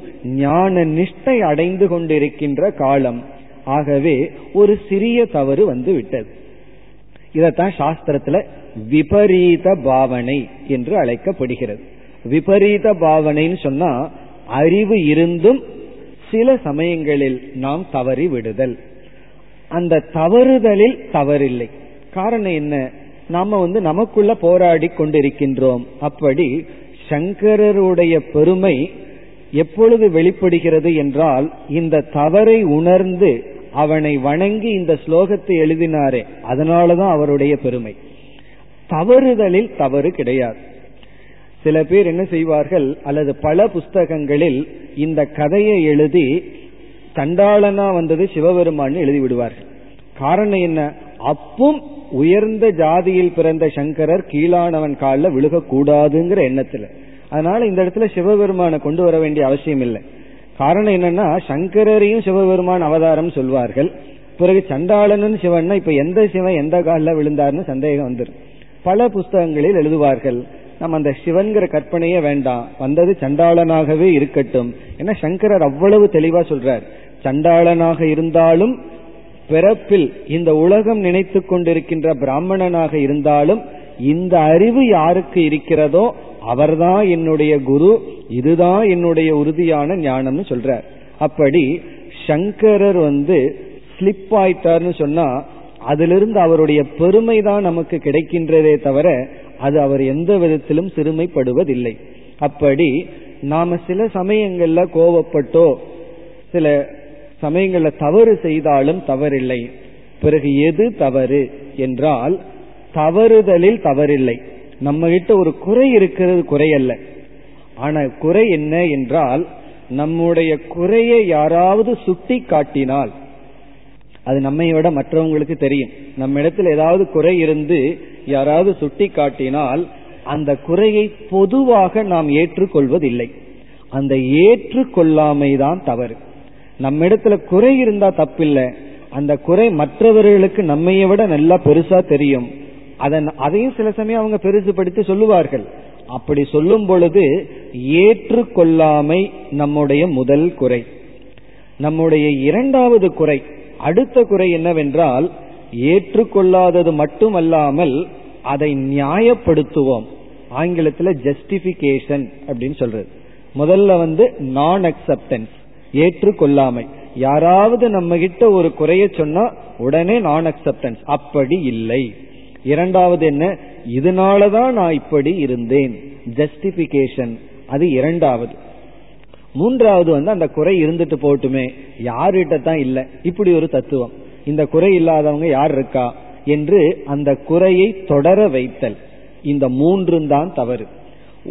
ஞான நிஷ்டை அடைந்து கொண்டிருக்கின்ற காலம். ஆகவே ஒரு சிறிய தவறு வந்து விட்டது. இதத்தான் சாஸ்திரத்துல விபரீத பாவனை என்று அழைக்கப்படுகிறது. விபரீத பாவனைன்னு சொன்னா அறிவு இருந்தும் சில சமயங்களில் நாம் தவறி விடுதல். அந்த தவறுதலில் தவறில்லை. காரணம் என்ன? நாம வந்து நமக்குள்ள போராடி கொண்டிருக்கின்றோம். அப்படி சங்கரருடைய பெருமை எப்பொழுது வெளிப்படுகிறது என்றால் இந்த தவறை உணர்ந்து அவனை வணங்கி இந்த ஸ்லோகத்தை எழுதினாரே அதனாலதான் அவருடைய பெருமை. தவறுதலில் தவறு கிடையாது. சில பேர் என்ன செய்வார்கள் அல்லது பல புஸ்தகங்களில் இந்த கதையை எழுதி சண்டாளனா வந்தது சிவபெருமான் எழுதி விடுவார்கள். காரணம் என்ன? அப்பும் உயர்ந்த ஜாதியில் பிறந்த சங்கரர் கீழானவன் காலில் விழுகக்கூடாதுங்கிற எண்ணத்துல. அதனால இந்த இடத்துல சிவபெருமானை கொண்டு வர வேண்டிய அவசியம் இல்லை. காரணம் என்னன்னா சங்கரரையும் சிவபெருமான் அவதாரம் சொல்வார்கள். பிறகு சண்டாளனும் சிவன்னா இப்ப எந்த சிவன் எந்த காலில் விழுந்தார்னு சந்தேகம் வந்துடும் பல புஸ்தகங்களில் எழுதுவார்கள். நம்ம அந்த சிவன்கிற கற்பனையே வேண்டாம். வந்தது சண்டாளனாகவே இருக்கட்டும். ஏன்னா சங்கரர் அவ்வளவு தெளிவா சொல்றார். சண்டாளனாக இருந்தாலும் பிறப்பில் இந்த உலகம் நினைத்து கொண்டிருக்கின்ற பிராமணனாக இருந்தாலும் இந்த அறிவு யாருக்கு இருக்கிறதோ அவர்தான் என்னுடைய குரு இதுதான் என்னுடைய உறுதியான ஞானம்னு சொல்றார். அப்படி சங்கரர் வந்து ஸ்லிப் ஆயிட்டார்னு சொன்னா அதிலிருந்து அவருடைய பெருமை தான் நமக்கு கிடைக்கின்றதே தவிர அது அவர் எந்த விதத்திலும் சிறுமைப்படுவதில்லை. அப்படி நாம சில சமயங்கள்ல கோவப்பட்டோ சில சமயங்கள்ல தவறு செய்தாலும் தவறில்லை. பிறகு எது தவறு என்றால் தவறுதலில் தவறில்லை. நம்ம கிட்ட ஒரு குறை இருக்கிறது குறையல்ல. ஆனா குறை என்ன என்றால் நம்முடைய குறையை யாராவது சுட்டி காட்டினால் அது நம்மை விட மற்றவங்களுக்கு தெரியும். நம்ம இடத்துல ஏதாவது குறை இருந்து யாராவது சுட்டி காட்டினால் அந்த குறையை பொதுவாக நாம் ஏற்றுக்கொள்வதில்லை. அந்த ஏற்றுக்கொள்ளாமை தான் தவறு. நம்ம இடத்துல குறை இருந்தா தப்பில்லை. அந்த குறை மற்றவர்களுக்கு நம்மைய விட நல்லா பெருசா தெரியும். அதன் அதையும் சில சமயம் அவங்க பெருசுபடுத்தி சொல்லுவார்கள். அப்படி சொல்லும் பொழுது ஏற்றுக்கொள்ளாமை நம்முடைய முதல் குறை. நம்முடைய இரண்டாவது குறை அடுத்த குறை என்னவென்றால் ஏற்றுக்கொள்ளாதது மட்டுமல்லாமல் அதை நியாயப்படுத்துவோம். ஆங்கிலத்தில் ஜஸ்டிபிகேஷன் அப்படின்னு சொல்றது. முதல்ல வந்து நான் அக்செப்டன்ஸ் ஏற்றுக்கொள்ளாமை. யாராவது நம்ம கிட்ட ஒரு குறைய சொன்னா உடனே நான் அக்செப்டன்ஸ் அப்படி இல்லை. இரண்டாவது என்ன? இதனாலதான் நான் இப்படி இருந்தேன். ஜஸ்டிபிகேஷன் அது இரண்டாவது. மூன்றாவது வந்து அந்த குறை இருந்துட்டு போட்டுமே யாருகிட்ட தான் இல்லை. இப்படி ஒரு தத்துவம். இந்த குறை இல்லாதவங்க யார் இருக்கா என்று அந்த குறையை தொடர வைத்தல். இந்த மூன்றும் தான் தவறு.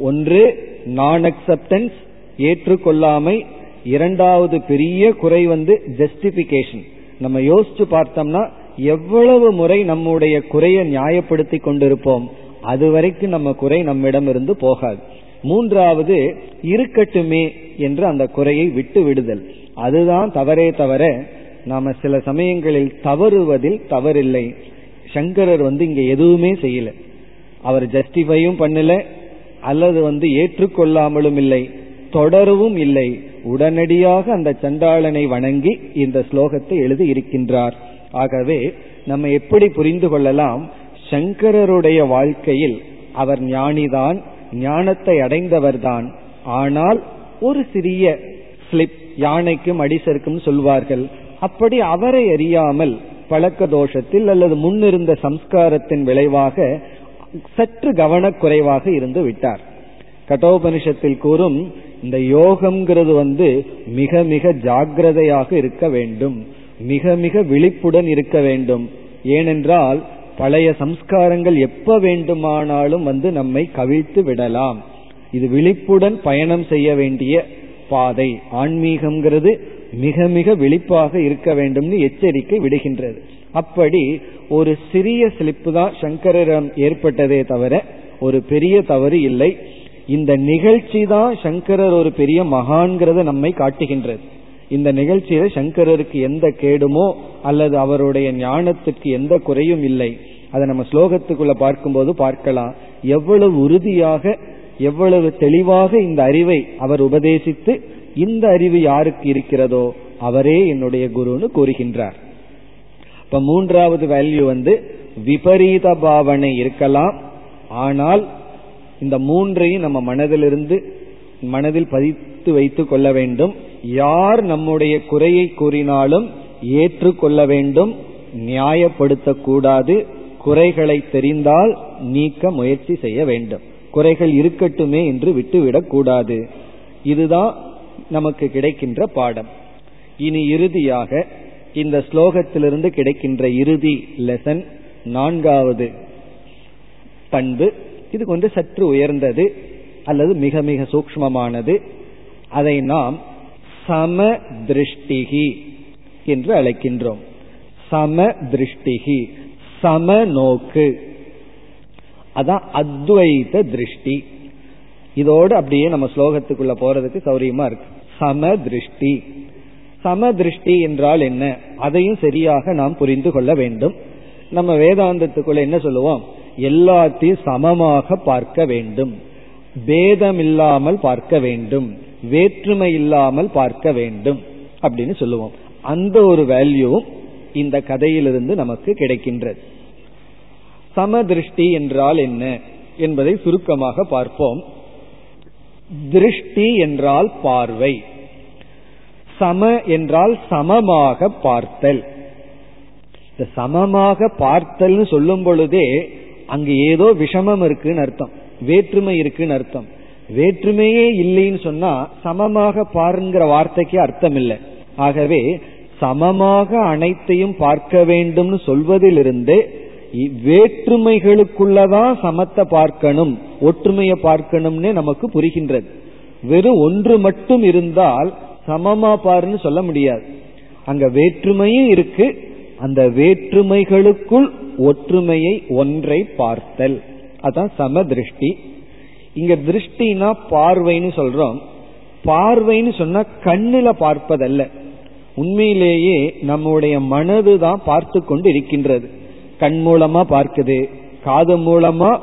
ஒன்று நான் அக்செப்டன்ஸ் ஏற்றுக்கொள்ளாமை. இரண்டாவது பெரிய குறை வந்து ஜஸ்டிபிகேஷன் நம்ம யோசிச்சு பார்த்தோம்னா எவ்வளவு முறை நம்முடைய குறையை நியாயப்படுத்தி கொண்டிருப்போம் அது வரைக்கும் நம்ம குறை நம்மிடம் இருந்து போகாது. மூன்றாவது இருக்கட்டுமே என்று அந்த குறையை விட்டு விடுதல். அதுதான் தவறே தவிர நாம சில சமயங்களில் தவறுவதில் தவறில்லை. சங்கரர் வந்து இங்க எதுவுமே செய்யல. அவர் ஜஸ்டிஃபையும் பண்ணல அல்லது வந்து ஏற்றுக்கொள்ளாமலும் இல்லை தொடரவும் இல்லை. உடனடியாக அந்த சண்டாளனை வணங்கி இந்த ஸ்லோகத்தை எழுதி இருக்கின்றார். ஆகவே நம்ம எப்படி புரிந்து கொள்ளலாம்? சங்கரருடைய வாழ்க்கையில் அவர் ஞானிதான் ஞானத்தை அடைந்தவர்தான். ஆனால் ஒரு சிறிய ஸ்லிப் யானைக்கும் அடிசருக்கும் சொல்வார்கள். அப்படி அவரை அறியாமல் பழக்க தோஷத்தில் அல்லது முன்னிருந்த சம்ஸ்காரத்தின் விளைவாக சற்று கவனக்குறைவாக இருந்து விட்டார். கட்டோபனிஷத்தில் கூறும் இந்த யோகம்ங்கிறது வந்து மிக மிக ஜாகிரதையாக இருக்க வேண்டும். மிக மிக விழிப்புடன் இருக்க வேண்டும். ஏனென்றால் பழைய சம்ஸ்காரங்கள் எப்ப வேண்டுமானாலும் வந்து நம்மை கவிழ்த்து விடலாம். இது விழிப்புடன் பயணம் செய்ய வேண்டிய பாதை. ஆன்மீகம்ங்கிறது மிக மிக விழிப்பாக இருக்க வேண்டும்னு எச்சரிக்கை விடுகின்றது. அப்படி ஒரு சிறிய ஸ்லிப்பு தான் சங்கரிடம் ஏற்பட்டதே தவிர ஒரு பெரிய தவறு இல்லை. இந்த நிகழ்ச்சி தான் சங்கரர் ஒரு பெரிய மகான்கிறத நம்மை காட்டுகின்றது. இந்த நிகழ்ச்சியில சங்கரருக்கு எந்த கேடுமோ அல்லது அவருடைய ஞானத்துக்கு எந்த குறையும் இல்லை. அதை நம்ம ஸ்லோகத்துக்குள்ள பார்க்கும்போது பார்க்கலாம். எவ்வளவு உறுதியாக எவ்வளவு தெளிவாக இந்த அறிவை அவர் உபதேசித்து இந்த அறிவு யாருக்கு இருக்கிறதோ அவரே என்னுடைய குருன்னு கூறுகின்றார். இப்ப மூன்றாவது வேல்யூ வந்து விபரீத பாவனை இருக்கலாம். ஆனால் இந்த மூன்றையும் நம்ம மனதிலிருந்து மனதில் பதித்து வைத்துக் கொள்ள வேண்டும். யார் நம்முடைய குறையை கூறினாலும் ஏற்றுக்கொள்ள வேண்டும். நியாயப்படுத்தக்கூடாது. குறைகளை தெரிந்தால் நீக்க முயற்சி செய்ய வேண்டும். குறைகள் இருக்கட்டுமே என்று விட்டுவிடக் கூடாது இதுதான் நமக்கு கிடைக்கின்ற பாடம். இனி இறுதியாக இந்த ஸ்லோகத்திலிருந்து கிடைக்கின்ற இறுதி லெசன் நான்காவது பண்பு. இது கொஞ்சம் சற்று உயர்ந்தது அல்லது மிக மிக சூக்மமானது அதை நாம் சம திருஷ்டிகி என்று அழைக்கின்றோம். சம திருஷ்டிகி சம நோக்கு அதான் அத்வைத திருஷ்டி. இதோடு அப்படியே நம்ம ஸ்லோகத்துக்குள்ள போறதுக்கு சௌரியமா இருக்கு. சமதிருஷ்டி. சமதிருஷ்டி என்றால் என்ன? அதையும் சரியாக நாம் புரிந்து கொள்ள வேண்டும். நம்ம வேதாந்தத்துக்குள்ள என்ன சொல்லுவோம்? எல்லாத்தையும் சமமாக பார்க்க வேண்டும். பேதம் இல்லாமல் பார்க்க வேண்டும். வேற்றுமை இல்லாமல் பார்க்க வேண்டும். அப்படின்னு சொல்லுவோம். அந்த ஒரு வேல்யூ இந்த கதையிலிருந்து நமக்கு கிடைக்கின்றது. சமதிருஷ்டி என்றால் என்ன? என்பதை சுருக்கமாக பார்ப்போம். திருஷ்டி என்றால் பார்வை. சம என்றால் சமமாக பார்த்தல். இந்த சமமாக பார்த்தல்னு சொல்லும் பொழுதே அங்கு ஏதோ விஷமம் இருக்குன்னு அர்த்தம். வேற்றுமை இருக்குன்னு அர்த்தம். வேற்றுமையே இல்லைன்னு சொன்னா சமமாக பாருங்கிற வார்த்தைக்கு அர்த்தம் இல்லை ஆகவே சமமாக அனைத்தையும் பார்க்க வேண்டும்னு சொல்வதிலிருந்து வேற்றுமைகளுக்குள்ளதான் சமத்தை பார்க்கணும் ஒற்றுமையை பார்க்கணும்னு நமக்கு புரிகின்றது. வெறும் ஒன்று மட்டும் இருந்தால் சமமா பாருன்னு சொல்ல முடியாது. அங்க வேற்றுமையும் இருக்கு. அந்த வேற்றுமைகளுக்குள் ஒற்றுமையை ஒன்றை பார்த்தல். அதான் சம திருஷ்டி. இங்க திருஷ்டினா பார்வைன்னு சொல்றோம். பார்வைன்னு சொன்னா கண்ணுல பார்ப்பதல்ல. உண்மையிலேயே நம்முடைய மனது தான் பார்த்து கொண்டு இருக்கின்றது. கண் மூலமா பார்க்குது. காது மூலமா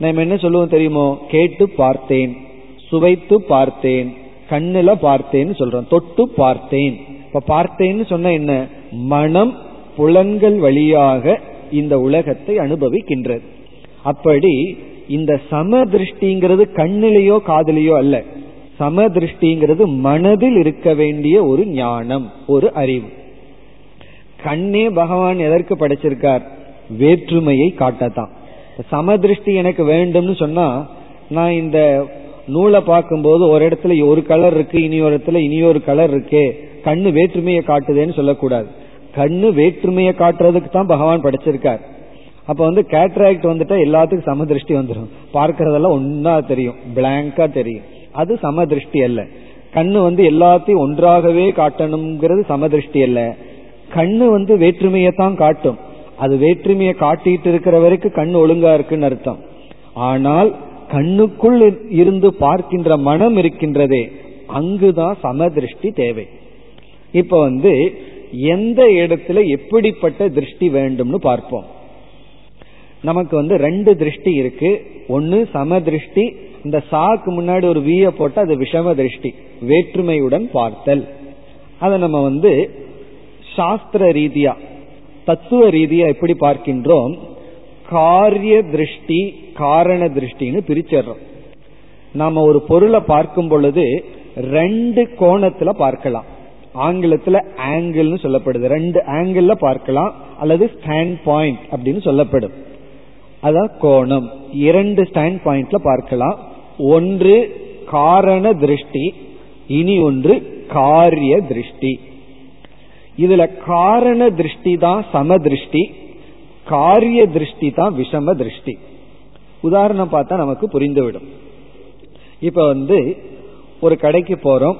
நம்ம என்ன சொல்லுவோம் தெரியுமோ? கேட்டு பார்த்தேன். சுவைத்து பார்த்தேன். கண்ணுல பார்த்தேன்னு சொல்றோம். தொட்டு பார்த்தேன். இப்ப பார்த்தேன்னு சொன்ன என்ன? மனம் புலன்கள் வழியாக இந்த உலகத்தை அனுபவிக்கின்றது. அப்படி இந்த சம திருஷ்டிங்கிறது கண்ணிலேயோ காதலியோ அல்ல. சம திருஷ்டிங்கிறது மனதில் இருக்க வேண்டிய ஒரு ஞானம் ஒரு அறிவு. கண்ணே பகவான் எதற்கு படைச்சிருக்கார்? வேற்றுமையை காட்டத்தான். சம திருஷ்டி எனக்கு வேண்டும்னு சொன்னா நான் இந்த நூலை பார்க்கும்போது ஒரு இடத்துல ஒரு கலர் இருக்கு இனி ஒரு இடத்துல இனி ஒரு கலர் இருக்கே. கண்ணு வேற்றுமையை காட்டுதேன்னு சொல்லக்கூடாது. கண்ணு வேற்றுமையை காட்டுறதுக்கு தான் பகவான் படைச்சிருக்கார். அப்ப வந்து கேட்ராக்ட் வந்துட்டா எல்லாத்துக்கும் சமதிருஷ்டி வந்துடும் பார்க்கறதெல்லாம் ஒன்னா தெரியும். பிளாங்கா தெரியும். அது சமதிருஷ்டி அல்ல. கண்ணு வந்து எல்லாத்தையும் ஒன்றாகவே காட்டணுங்கிறது சமதிருஷ்டி அல்ல. கண்ணு வந்து வேற்றுமையை தான் காட்டும். அது வேற்றுமையை காட்டிட்டு இருக்கிற வரைக்கும் கண் ஒழுங்கா இருக்குன்னு அர்த்தம். ஆனால் கண்ணுக்குள் இருந்து பார்க்கின்ற மனம் இருக்கின்றதே அங்குதான் சமதிருஷ்டி தேவை. இப்ப வந்து எந்த இடத்துல எப்படிப்பட்ட திருஷ்டி வேண்டும்னு பார்ப்போம். நமக்கு வந்து ரெண்டு திருஷ்டி இருக்கு. ஒன்னு சமதிருஷ்டி இந்த சாக்கு முன்னாடி ஒரு வீய போட்டு அது விஷம திருஷ்டி வேற்றுமையுடன் பார்த்தல். அதை நம்ம வந்து சாஸ்திர ரீதியா தத்துவ ரீதியா எப்படி பார்க்கின்றோம்? காரிய திருஷ்டி காரண திருஷ்டின்னு பிரிச்சிடுறோம் நாம ஒரு பொருளை பார்க்கும் பொழுது ரெண்டு கோணத்துல பார்க்கலாம். ஆங்கிலத்துல ஆங்கிள்னு சொல்லப்படுது. ரெண்டு ஆங்கிள் பார்க்கலாம் அல்லது ஸ்டாண்ட் பாயிண்ட் அப்படின்னு சொல்லப்படும். அதான் கோணம். இரண்டு ஸ்டாண்ட் பாயிண்ட்ல பார்க்கலாம். ஒன்று காரண திருஷ்டி இனி ஒன்று காரிய திருஷ்டி. இதுல காரண திருஷ்டி தான் சம திருஷ்டி காரிய திருஷ்டி தான் விஷம திருஷ்டி. உதாரணம் பார்த்தா நமக்கு புரிந்துவிடும். இப்ப வந்து ஒரு கடைக்கு போறோம்.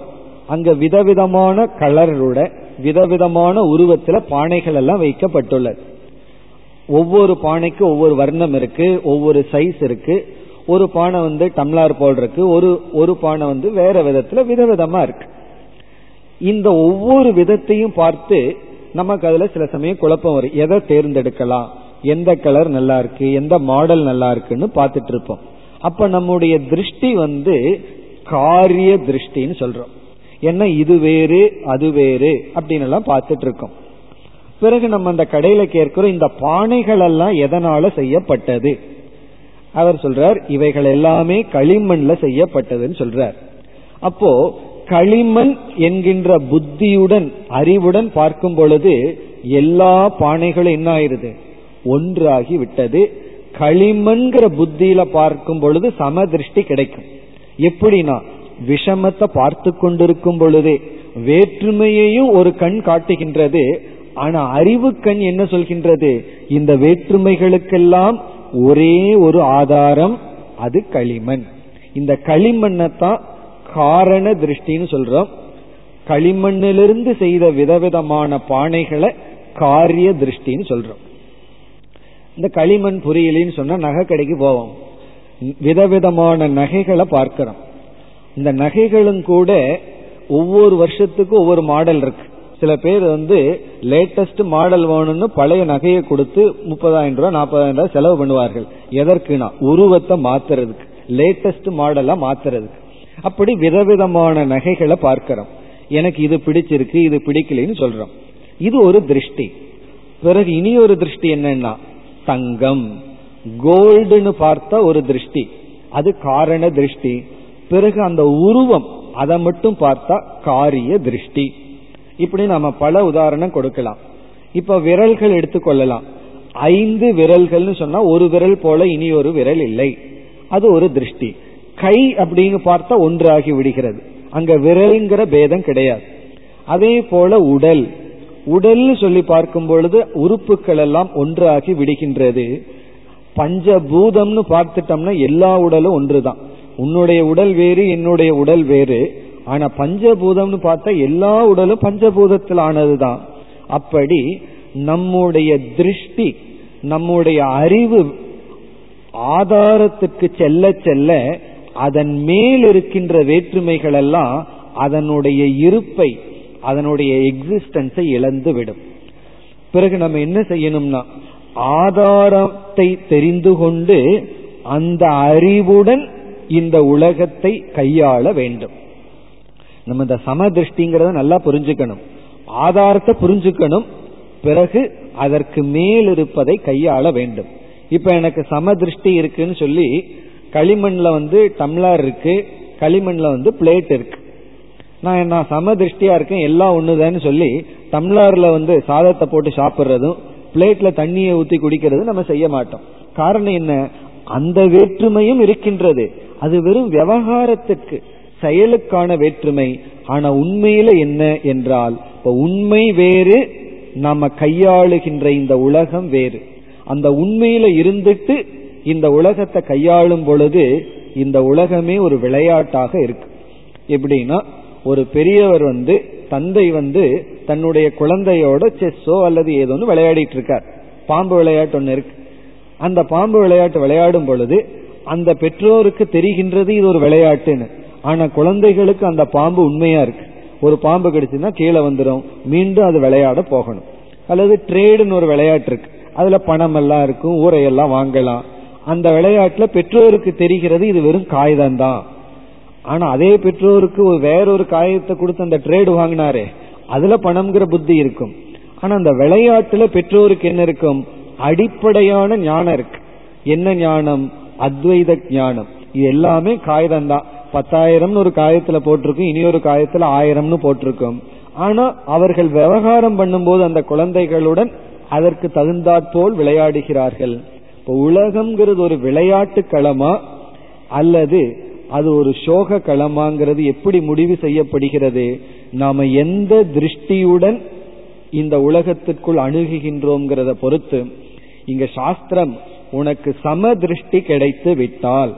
அங்க விதவிதமான கலரோட விதவிதமான உருவத்துல பானைகள் எல்லாம் வைக்கப்பட்டுள்ளது. ஒவ்வொரு பானைக்கு ஒவ்வொரு வர்ணம் இருக்கு ஒவ்வொரு சைஸ் இருக்கு. ஒரு பானை வந்து டம்ளார் போல் இருக்கு ஒரு ஒரு பானை வந்து வேற விதத்துல விதவிதமா இருக்கு. இந்த ஒவ்வொரு விதத்தையும் பார்த்து நமக்கு அதுல சில சமயம் குழப்பம் வரும். எதை தேர்ந்தெடுக்கலாம்? எந்த கலர் நல்லா இருக்கு எந்த மாடல் நல்லா இருக்குன்னு பார்த்துட்டு இருப்போம் அப்ப நம்முடைய திருஷ்டி வந்து காரிய திருஷ்டின்னு சொல்றோம். என்ன இது வேறு அது வேறு அப்படின்னு எல்லாம் பார்த்துட்டு இருக்கோம் பிறகு நம்ம அந்த கடையில கேட்கிறோம் இந்த பானைகள் எல்லாம் எதனால செய்யப்பட்டது? அவர் சொல்றார் இவைகள் எல்லாமே களிமண்ல செய்யப்பட்டதுன்னு சொல்றார். அப்போ களிமண் என்கின்ற புத்தியுடன் அறிவுடன் பார்க்கும் பொழுது எல்லா பானைகளும் என்ன ஆயிருது ஒன்றாகி விட்டது. களிமண்கிற புத்தியில பார்க்கும் பொழுது சம திருஷ்டி கிடைக்கும். எப்படின்னா விஷமத்தை பார்த்து கொண்டிருக்கும் பொழுதே வேற்றுமையையும் ஒரு கண் காட்டுகின்றது. ஆனா அறிவு கண் என்ன சொல்கின்றது? இந்த வேற்றுமைகளுக்கெல்லாம் ஒரே ஒரு ஆதாரம் அது களிமண். இந்த களிமண்ணத்தான் காரண திருஷ்டின்னு சொல்றோம். களிமண்ணிலிருந்து செய்த விதவிதமான பானைகளை காரிய திருஷ்டின்னு சொல்றோம். இந்த களிமண் புரியலின்னு சொன்னா நகை கடைக்கு போவோம். விதவிதமான நகைகளை பார்க்கிறோம். இந்த நகைகளும் கூட ஒவ்வொரு வருஷத்துக்கும் ஒவ்வொரு மாடல் இருக்கு. சில பேர் வந்து லேட்டஸ்ட் மாடல் வேணும்னு பழைய நகையை கொடுத்து முப்பதாயிரம் ரூபாய் நாற்பதாயிரம் ரூபாய் செலவு பண்ணுவார்கள். எதற்குனா உருவத்தை மாத்துறதுக்கு. லேட்டஸ்ட் மாடலா மாத்துறதுக்கு. அப்படி விதவிதமான நகைகளை பார்க்கிறோம். எனக்கு இது பிடிச்சிருக்கு இது பிடிக்கலன்னு சொல்றோம். இது ஒரு திருஷ்டி. பிறகு இனி ஒரு திருஷ்டி என்னன்னா தங்கம் கோல்டுன்னு பார்த்தா ஒரு திருஷ்டி. அது காரண திருஷ்டி. பிறகு அந்த உருவம் அதை மட்டும் பார்த்தா காரிய திருஷ்டி. இப்படி நம்ம பல உதாரணம் கொடுக்கலாம். இப்ப விரல்கள் எடுத்துக்கொள்ளலாம் ஐந்து விரல்கள்னு சொன்னா ஒரு விரல் போல இனி ஒரு விரல் இல்லை. அது ஒரு திருஷ்டி. கை அப்படின்னு பார்த்தா ஒன்றாகி விடுகிறது. அங்க விரல்ங்கிற பேதம் கிடையாது. அதே போல உடல். உடல் சொல்லி பார்க்கும் பொழுது உறுப்புகள் எல்லாம் ஒன்றாகி விடுகின்றது. பஞ்சபூதம்னு பார்த்துட்டோம்னா எல்லா உடலும் ஒன்றுதான். உன்னுடைய உடல் வேறு என்னுடைய உடல் வேறு. ஆனா பஞ்சபூதம்னு பார்த்தா எல்லா உடலும் பஞ்சபூதத்தில் ஆனதுதான் அப்படி நம்முடைய திருஷ்டி நம்முடைய அறிவு ஆதாரத்துக்கு செல்ல செல்ல அதன் மேல் இருக்கின்ற வேற்றுமைகள் எல்லாம் அதனுடைய இருப்பை அதனுடைய எக்ஸிஸ்டன்ஸை இழந்து விடும் பிறகு நம்ம என்ன செய்யணும்னா ஆதாரத்தை தெரிந்து கொண்டு அந்த அறிவுடன் இந்த உலகத்தை கையாள வேண்டும். நம்ம இந்த சமதிருஷ்டிங்கிறத நல்லா புரிஞ்சுக்கணும். ஆதாரத்தை புரிஞ்சுக்கணும். பிறகு அதற்கு மேல் இருப்பதை கையாள வேண்டும். இப்ப எனக்கு சமதிருஷ்டி இருக்குன்னு சொல்லி களிமண்ல வந்து டம்ளர் இருக்கு களிமண்ல வந்து பிளேட் இருக்கு. நான் என்ன சமதிருஷ்டியா இருக்கேன் எல்லாம் ஒண்ணுதான்னு சொல்லி டம்ளர்ல வந்து சாதத்தை போட்டு சாப்பிடுறதும் பிளேட்ல தண்ணியை ஊத்தி குடிக்கிறதும் நம்ம செய்ய மாட்டோம். காரணம் என்ன? அந்த வேற்றுமையும் இருக்கின்றது. அது வெறும் விவகாரத்துக்கு செயலுக்கான வேற்றுமை. ஆனா உண்மையில என்ன என்றால் இப்ப உண்மை வேறு நம்ம கையாளுகின்ற இந்த உலகம் வேறு. அந்த உண்மையில இருந்துட்டு இந்த உலகத்தை கையாளும் பொழுது இந்த உலகமே ஒரு விளையாட்டாக இருக்கு. எப்படின்னா ஒரு பெரியவர் வந்து தந்தை வந்து தன்னுடைய குழந்தையோட செஸ்ஸோ அல்லது ஏதோ ஒன்று விளையாடிட்டு இருக்கார் பாம்பு விளையாட்டு ஒன்று இருக்கு. அந்த பாம்பு விளையாட்டு விளையாடும் பொழுது அந்த பெற்றோருக்கு தெரிகின்றது இது ஒரு விளையாட்டுன்னு. ஆனா குழந்தைகளுக்கு அந்த பாம்பு உண்மையா இருக்கு. ஒரு பாம்பு கிடைச்சுன்னா கீழே வந்துடும் மீண்டும் அது விளையாட போகணும். அல்லது ட்ரேடுன்னு ஒரு விளையாட்டு இருக்கு. அதுல பணம் எல்லாம் இருக்கும் ஊரையெல்லாம் வாங்கலாம். அந்த விளையாட்டுல பெற்றோருக்கு தெரிகிறது இது வெறும் காகிதம் தான் ஆனா அதே பெற்றோருக்கு ஒரு வேறொரு காயத்தை கொடுத்து அந்த ட்ரேடு வாங்கினாரே அதுல பணம்ங்கிற புத்தி இருக்கும். ஆனா அந்த விளையாட்டுல பெற்றோருக்கு என்ன இருக்கும்? அடிப்படையான ஞானம் இருக்கு. என்ன ஞானம்? அத்வைத ஞானம். இது எல்லாமே காகிதம் தான் பத்தாயிரம்னு ஒரு காயத்துல போட்டிருக்கும் இனி ஒரு காயத்துல ஆயிரம்னு போட்டிருக்கும். ஆனா அவர்கள் விவகாரம் பண்ணும்போது அந்த குழந்தைகளுடன் அதற்கு தகுந்தாற்போல் விளையாடுகிறார்கள். இப்போ உலகம்ங்கிறது ஒரு விளையாட்டு களமா? அல்லது அது ஒரு சோக களமாங்கிறது எப்படி முடிவு செய்யப்படுகிறது? நாம எந்த திருஷ்டியுடன் இந்த உலகத்திற்குள் அணுகுகின்றோங்கிறத பொறுத்து. இங்க சாஸ்திரம் உனக்கு சம திருஷ்டி கிடைத்து விட்டால்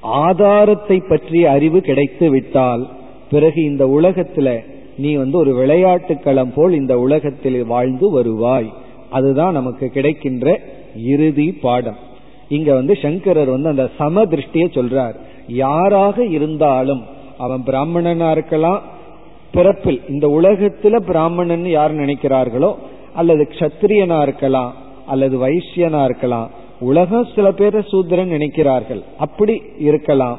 ஆதாரத்தை பற்றிய அறிவு கிடைத்து விட்டால் பிறகு இந்த உலகத்துல நீ வந்து ஒரு விளையாட்டு களம் போல் இந்த உலகத்தில் வாழ்ந்து வருவாய். அதுதான் நமக்கு கிடைக்கின்ற இறுதி பாடம். இங்க வந்து சங்கரர் வந்து அந்த சம திருஷ்டியை சொல்றார். யாராக இருந்தாலும் அவன் பிராமணனா இருக்கலாம். பிறப்பில் இந்த உலகத்துல பிராமணன் யார் நினைக்கிறார்களோ அல்லது கத்திரியனா இருக்கலாம் அல்லது வைசியனா இருக்கலாம் உலகம் சில பேரை சூத்திரன் நினைக்கிறார்கள். அப்படி இருக்கலாம்.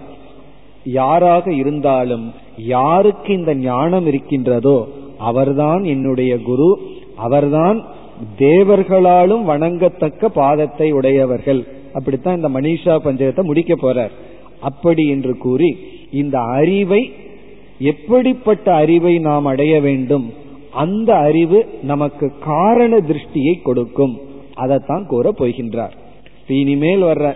யாராக இருந்தாலும் யாருக்கு இந்த ஞானம் இருக்கின்றதோ அவர்தான் என்னுடைய குரு அவர்தான் தேவர்களாலும் வணங்கத்தக்க பாதத்தை உடையவர்கள். அப்படித்தான் இந்த மனிஷா பஞ்சகத்தை முடிக்க போறார். அப்படி என்று கூறி இந்த அறிவை எப்படிப்பட்ட அறிவை நாம் அடைய வேண்டும்? அந்த அறிவு நமக்கு காரண திருஷ்டியை கொடுக்கும். அதைத்தான் கூற போகின்றார். இனிமேல் வர்ற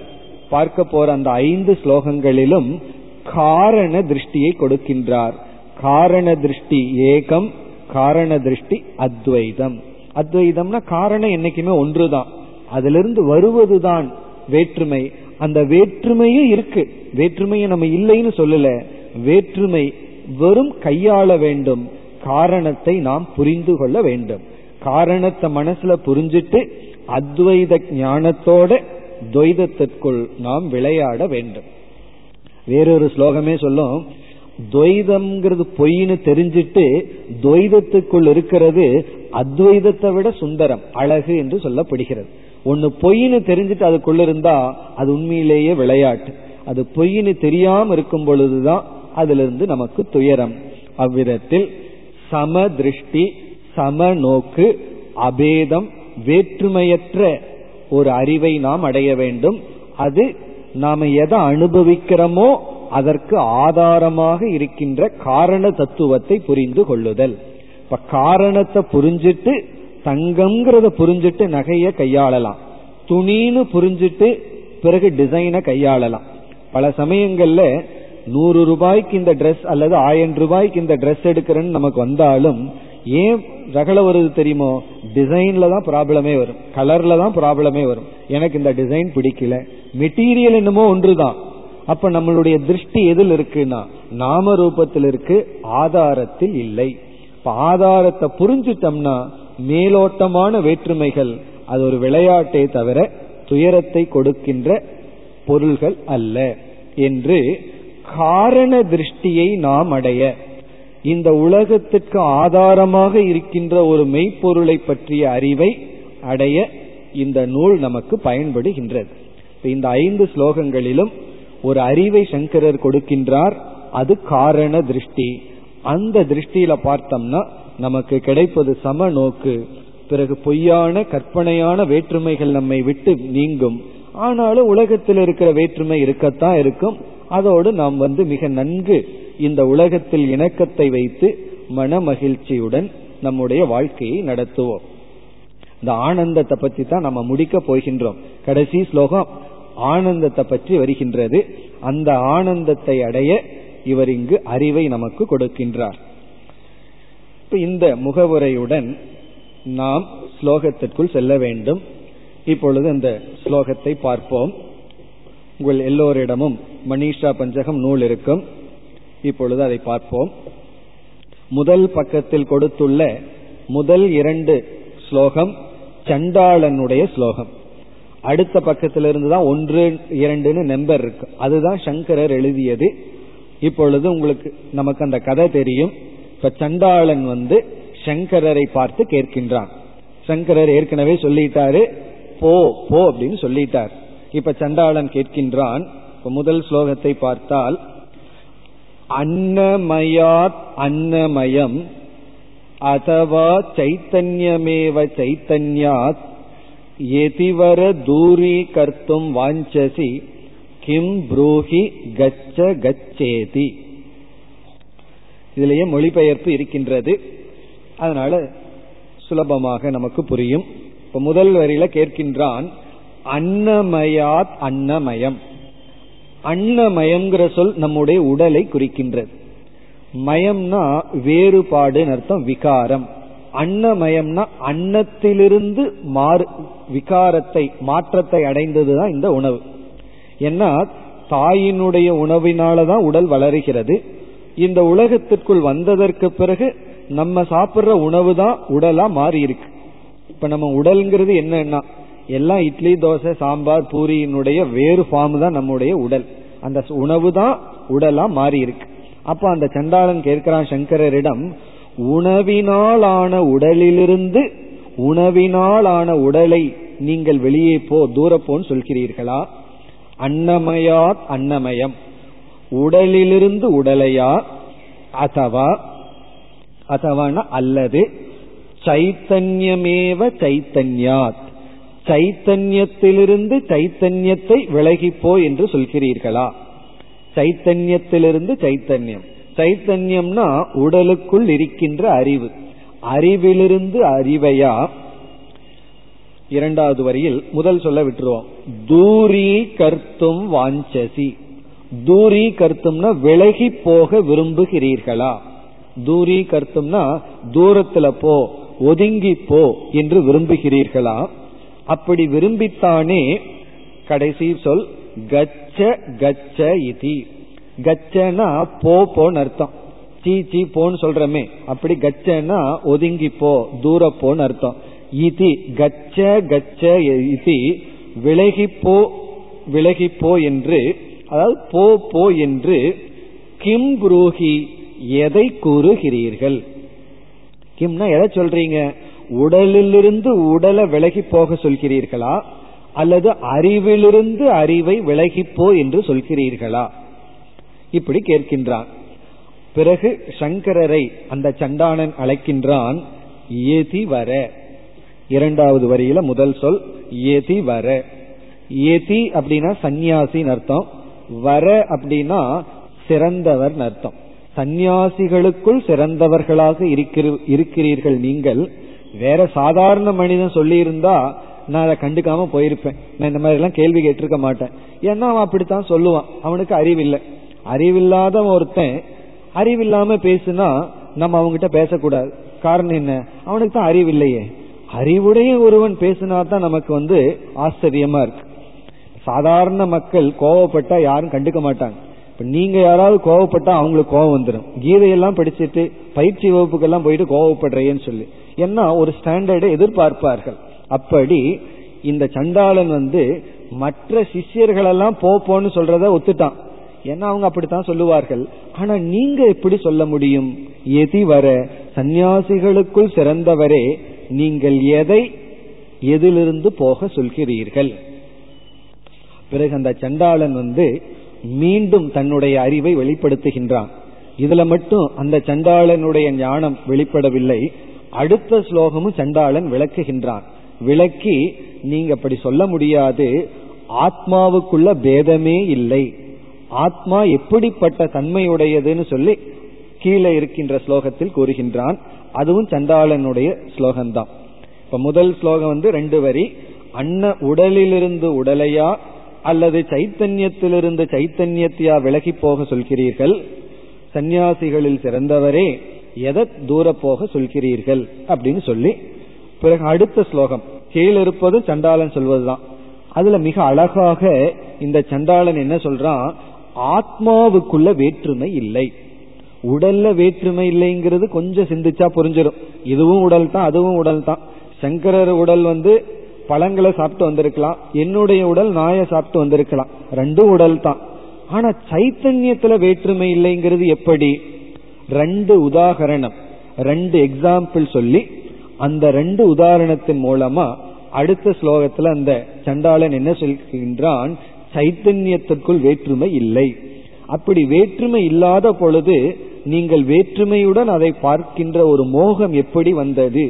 பார்க்க போற அந்த ஐந்து ஸ்லோகங்களிலும் காரண திருஷ்டியை கொடுக்கின்றார். காரண திருஷ்டி ஏகம் காரண திருஷ்டி அத்வைதம். அத்வைதம்னா காரணம் என்னைக்குமே ஒன்றுதான். அதிலிருந்து வருவதுதான் வேற்றுமை. அந்த வேற்றுமையும் இருக்கு. வேற்றுமையை நம்ம இல்லைன்னு சொல்லல. வேற்றுமை வெறும் கையாள வேண்டும். காரணத்தை நாம் புரிந்து கொள்ள வேண்டும். காரணத்தை மனசுல புரிஞ்சிட்டு அத்வைத ஞானத்தோட துவைதத்திற்குள் நாம் விளையாட வேண்டும். வேறொரு ஸ்லோகமே சொல்லும் துவைதம்ங்கிறது பொய்னு தெரிஞ்சிட்டு துவைதத்துக்குள் இருக்கிறது அத்வைதத்தை விட சுந்தரம் அழகு என்று சொல்லப்படுகிறது. ஒன்னு பொய்னு தெரிஞ்சிட்டு அதுக்குள்ள இருந்தா அது உண்மையிலேயே விளையாட்டு. அது பொய்னு தெரியாம இருக்கும் பொழுதுதான் அதுல இருந்து நமக்கு துயரம். அவ்விதத்தில் சம திருஷ்டி சம நோக்கு அபேதம் வேற்றுமையற்ற ஒரு அறிவை நாம் அடைய வேண்டும். அது நாம எதை அனுபவிக்கிறோமோ அதற்கு ஆதாரமாக இருக்கின்ற காரண தத்துவத்தை புரிந்து கொள்ளுதல். இப்ப காரணத்தை புரிஞ்சிட்டு தங்கம்ங்கிறத புரிஞ்சிட்டு நகைய கையாளலாம். துணின்னு புரிஞ்சிட்டு பிறகு டிசைனை கையாளலாம். பல சமயங்கள்ல நூறு ரூபாய்க்கு இந்த ட்ரெஸ் அல்லது ஆயிரம் ரூபாய்க்கு இந்த ட்ரெஸ் எடுக்கிறேன்னு நமக்கு வந்தாலும் ஏன் ரகல வருது தெரியுமோ? டிசைன்ல தான் ப்ராப்ளமே வரும். கலர்ல தான் ப்ராப்ளமே வரும். எனக்கு இந்த டிசைன் பிடிக்கல. மெட்டீரியல் என்னமோ ஒன்றுதான். அப்ப நம்மளுடைய திருஷ்டி எதில் இருக்குன்னா நாம ரூபத்தில் இருக்கு ஆதாரத்தில் இல்லை. இப்ப ஆதாரத்தை புரிஞ்சுட்டோம்னா மேலோட்டமான வேற்றுமைகள் அது ஒரு விளையாட்டே தவிர துயரத்தை கொடுக்கின்ற பொருள்கள் அல்ல என்று காரண திருஷ்டியை நாம் அடைய இந்த உலகத்துக்கு ஆதாரமாக இருக்கின்ற ஒரு மெய்ப்பொருளை பற்றிய அறிவை அடைய இந்த நூல் நமக்கு பயன்படுகின்றது. இந்த ஐந்து ஸ்லோகங்களிலும் ஒரு அறிவை சங்கரர் கொடுக்கின்றார் அது காரண திருஷ்டி. அந்த திருஷ்டியில பார்த்தோம்னா நமக்கு கிடைப்பது சம நோக்கு. பிறகு பொய்யான கற்பனையான வேற்றுமைகள் நம்மை விட்டு நீங்கும். ஆனாலும் உலகத்தில் இருக்கிற வேற்றுமை இருக்கத்தான் இருக்கும். அதோடு நாம் வந்து மிக நன்கு இந்த உலகத்தில் இணக்கத்தை வைத்து மன மகிழ்ச்சியுடன் நம்முடைய வாழ்க்கையை நடத்துவோம். இந்த ஆனந்தத்தை பற்றி தான் நம்ம முடிக்க போகின்றோம். கடைசி ஸ்லோகம் ஆனந்தத்தை பற்றி வருகின்றது. அந்த ஆனந்தத்தை அடைய இவர் இங்கு அறிவை நமக்கு கொடுக்கின்றார். இப்ப இந்த முகவுரையுடன் நாம் ஸ்லோகத்திற்குள் செல்ல வேண்டும். இப்பொழுது அந்த ஸ்லோகத்தை பார்ப்போம். உங்கள் எல்லோரிடமும் மணிஷா பஞ்சகம் நூல் இருக்கும். இப்பொழுது அதை பார்ப்போம். முதல் பக்கத்தில் கொடுத்துள்ள முதல் இரண்டு ஸ்லோகம் சண்டாளனுடைய ஸ்லோகம். அடுத்த பக்கத்திலிருந்து தான் ஒன்று இரண்டுன்னு நம்பர் இருக்கு. அதுதான் சங்கரர் எழுதியது. இப்பொழுது உங்களுக்கு நமக்கு அந்த கதை தெரியும். இப்ப சண்டாளன் வந்து சங்கரரை பார்த்து கேட்கின்றான். சங்கரர் ஏற்கனவே சொல்லிட்டாரு போ போ அப்படின்னு சொல்லிட்டார். இப்ப சண்டாளன் கேட்கின்றான் இப்ப முதல் ஸ்லோகத்தை பார்த்தால் அன்னமயாத் அன்னமயம் அதவா சைத்தன்யமேவ சைத்தன்யாத் எதிவர தூரி கர்த்தும் வாஞ்சசி கிம் ப்ரூஹி கச்ச கச்சேதி. இதுலயே மொழிபெயர்ப்பு இருக்கின்றது. அதனால சுலபமாக நமக்கு புரியும். இப்ப முதல் வரியில கேட்கின்றான் அன்னமயாத் அன்னமயம். அன்னமயம்ங்கிற சொல் நம்முடைய உடலை குறிக்கின்றது. மயம்னா வேறுபாடுன்னு அர்த்தம் விகாரம். அன்னமயம்னா அன்னத்திலிருந்து மாறு விகாரத்தை மாற்றத்தை அடைந்ததுதான் இந்த உணவு. ஏன்னா தாயினுடைய உணவினாலதான் உடல் வளருகிறது. இந்த உலகத்திற்குள் வந்ததற்கு பிறகு நம்ம சாப்பிடுற உணவு தான் உடலா மாறி இருக்கு இப்ப நம்ம உடல்ங்கிறது என்னன்னா எல்லாம் இட்லி தோசை சாம்பார் பூரியினுடைய வேறு ஃபார்ம் தான் நம்முடைய உடல். அந்த உணவு தான் உடலா மாறி இருக்கு அப்ப அந்த சண்டாளன் கேட்கிறான் சங்கரரிடம் உணவினாலான உடலிலிருந்து உணவினாலான உடலை நீங்கள் வெளியே போ தூரப்போன்னு சொல்கிறீர்களா? அன்னமயாத் அன்னமயம். உடலிலிருந்து உடலையா அதவா அதவான அல்லது சைத்தன்யமேவ சைத்தன்யாத். சைத்தன்யத்திலிருந்து சைத்தன்யத்தை விலகிப்போ என்று சொல்கிறீர்களா? சைத்தன்யத்திலிருந்து சைத்தன்யம். சைத்தன்யம்னா உடலுக்குள் இருக்கின்ற அறிவு. அறிவிலிருந்து அறிவையா இரண்டாவது வரியில் முதல் சொல்ல விட்டுருவோம். தூரி கர்த்தும் வாஞ்சசி. தூரி கர்த்தும்னா விலகி போக விரும்புகிறீர்களா? தூரி கர்த்தும்னா தூரத்துல போ ஒதுங்கி போ என்று விரும்புகிறீர்களா? அப்படி விரும்பித்தானே கடைசி சொல் கச்ச கச்ச இதி. கச்சனா போ போன்னு அர்த்தம். சீ சீ போன்னு சொல்றமே. அப்படி கச்சனா ஒதுங்கி போ தூர போன்னு அர்த்தம். இதி கச்ச கச்ச இதி விலகிப்போ விலகிப்போ என்று அதாவது போ போ என்று கிம் புரோகி எதை கூறுகிறீர்கள்? கிம்னா எதை சொல்றீங்க? உடலிலிருந்து உடலை விலகி போக சொல்கிறீர்களா? அல்லது அறிவிலிருந்து அறிவை விலகிப்போ என்று சொல்கிறீர்களா? இப்படி கேட்கின்றான். பிறகு சங்கரரை அந்த சண்டானன் அழைக்கின்றான் ஏதி வர. இரண்டாவது வரியில முதல் சொல் ஏதி வர. ஏதி அப்படின்னா சந்நியாசின்னு அர்த்தம். வர அப்படின்னா சிறந்தவர் அர்த்தம். சந்நியாசிகளுக்குள் சிறந்தவர்களாக இருக்கிறீர்கள் நீங்கள். வேற சாதாரண மனிதன் சொல்லி இருந்தா நான் அதை கண்டுக்காம போயிருப்பேன். நான் இந்த மாதிரி எல்லாம் கேள்வி கேட்டிருக்க மாட்டேன். ஏன்னா அவன் அப்படித்தான் சொல்லுவான். அவனுக்கு அறிவில்லை. அறிவில்லாத ஒருத்தன் அறிவில்லாம பேசுனா நம்ம அவங்ககிட்ட பேசக்கூடாது. காரணம் என்ன? அவனுக்கு தான் அறிவில்லையே அறிவுடைய ஒருவன் பேசினா தான் நமக்கு வந்து ஆச்சரியமா இருக்கு. சாதாரண மக்கள் கோவப்பட்டா யாரும் கண்டுக்க மாட்டாங்க. இப்ப நீங்க யாராவது கோவப்பட்டா அவங்களுக்கு கோவம் வந்துடும் கீதையெல்லாம் படிச்சுட்டு பயிற்சி வகுப்புக்கெல்லாம் போயிட்டு கோவப்படுறேன்னு சொல்லி. ஏன்னா ஒரு ஸ்டாண்டர்டை எதிர்பார்ப்பார்கள். அப்படி இந்த சண்டாளன் வந்து மற்ற சிஷ்யர்களெல்லாம் போன்னு சொல்றத ஒத்துட்டான். ஏன்னா அவங்க அப்படித்தான் சொல்லுவார்கள். ஆனா நீங்க எப்படி சொல்ல முடியும்? எதி வர சந்நியாசிகளுக்குள் சிறந்தவரே நீங்கள் எதை எதிலிருந்து போக சொல்கிறீர்கள்? பிறகு அந்த சண்டாளன் வந்து மீண்டும் தன்னுடைய அறிவை வெளிப்படுத்துகின்றான். இதுல மட்டும் அந்த சண்டாளனுடைய ஞானம் வெளிப்படவில்லை. அடுத்த ஸ்லோகமும் சண்டாளன் விளக்குகின்றான். விளக்கி நீங்க அப்படி சொல்ல முடியாது. ஆத்மாவுக்குள்ள பேதமே இல்லை. ஆத்மா எப்படிப்பட்ட தன்மையுடையதுன்னு சொல்லி கீழே இருக்கின்ற ஸ்லோகத்தில் கூறுகின்றான். அதுவும் சண்டாளனுடைய ஸ்லோகம்தான். இப்ப முதல் ஸ்லோகம் வந்து ரெண்டு வரி அன்ன உடலிலிருந்து உடலையா அல்லது சைத்தன்யத்திலிருந்து சைத்தன்யத்தையா விலகி போக சொல்கிறீர்கள்? சந்நியாசிகளில் சிறந்தவரே எதை தூர போக சொல்கிறீர்கள்? அப்படின்னு சொல்லி பிறகு அடுத்த ஸ்லோகம் கீழிருப்பது சண்டாளன் சொல்வதுதான். அதுல மிக அழகாக இந்த சண்டாளன் என்ன சொல்றான் ஆத்மாவுக்குள்ள வேற்றுமை இல்லை. உடல்ல வேற்றுமை இல்லைங்கிறது கொஞ்சம் சிந்திச்சா புரிஞ்சிடும் இதுவும் உடல் தான் அதுவும் உடல் தான். சங்கரர் உடல் வந்து பழங்களை சாப்பிட்டு வந்திருக்கலாம். என்னுடைய உடல் நாயை சாப்பிட்டு வந்திருக்கலாம். ரெண்டும் உடல் தான். ஆனா சைத்தன்யத்துல வேற்றுமை இல்லைங்கிறது எப்படி? ரெண்டு உதாகரணம் ரெண்டு எக்ஸாம்பிள் சொல்லி அந்த ரெண்டு உதாரணத்தின் மூலமா அடுத்த ஸ்லோகத்துல அந்த சண்டாளன் என்ன சொல்கின்றான்? சைத்தன்யத்திற்குள் வேற்றுமை இல்லை. அப்படி வேற்றுமை இல்லாத பொழுது நீங்கள் வேற்றுமையுடன் அதை பார்க்கின்ற ஒரு மோகம் எப்படி வந்தது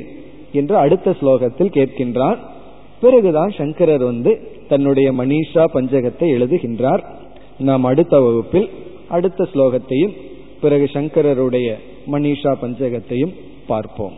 என்று அடுத்த ஸ்லோகத்தில் கேட்கின்றார். பிறகுதான் சங்கரர் வந்து தன்னுடைய மணிஷா பஞ்சகத்தை எழுதுகின்றார். நாம் அடுத்த வகுப்பில் அடுத்த ஸ்லோகத்தையும் பிறகு சங்கரருடைய மணிஷா பஞ்சகத்தையும் பார்ப்போம்.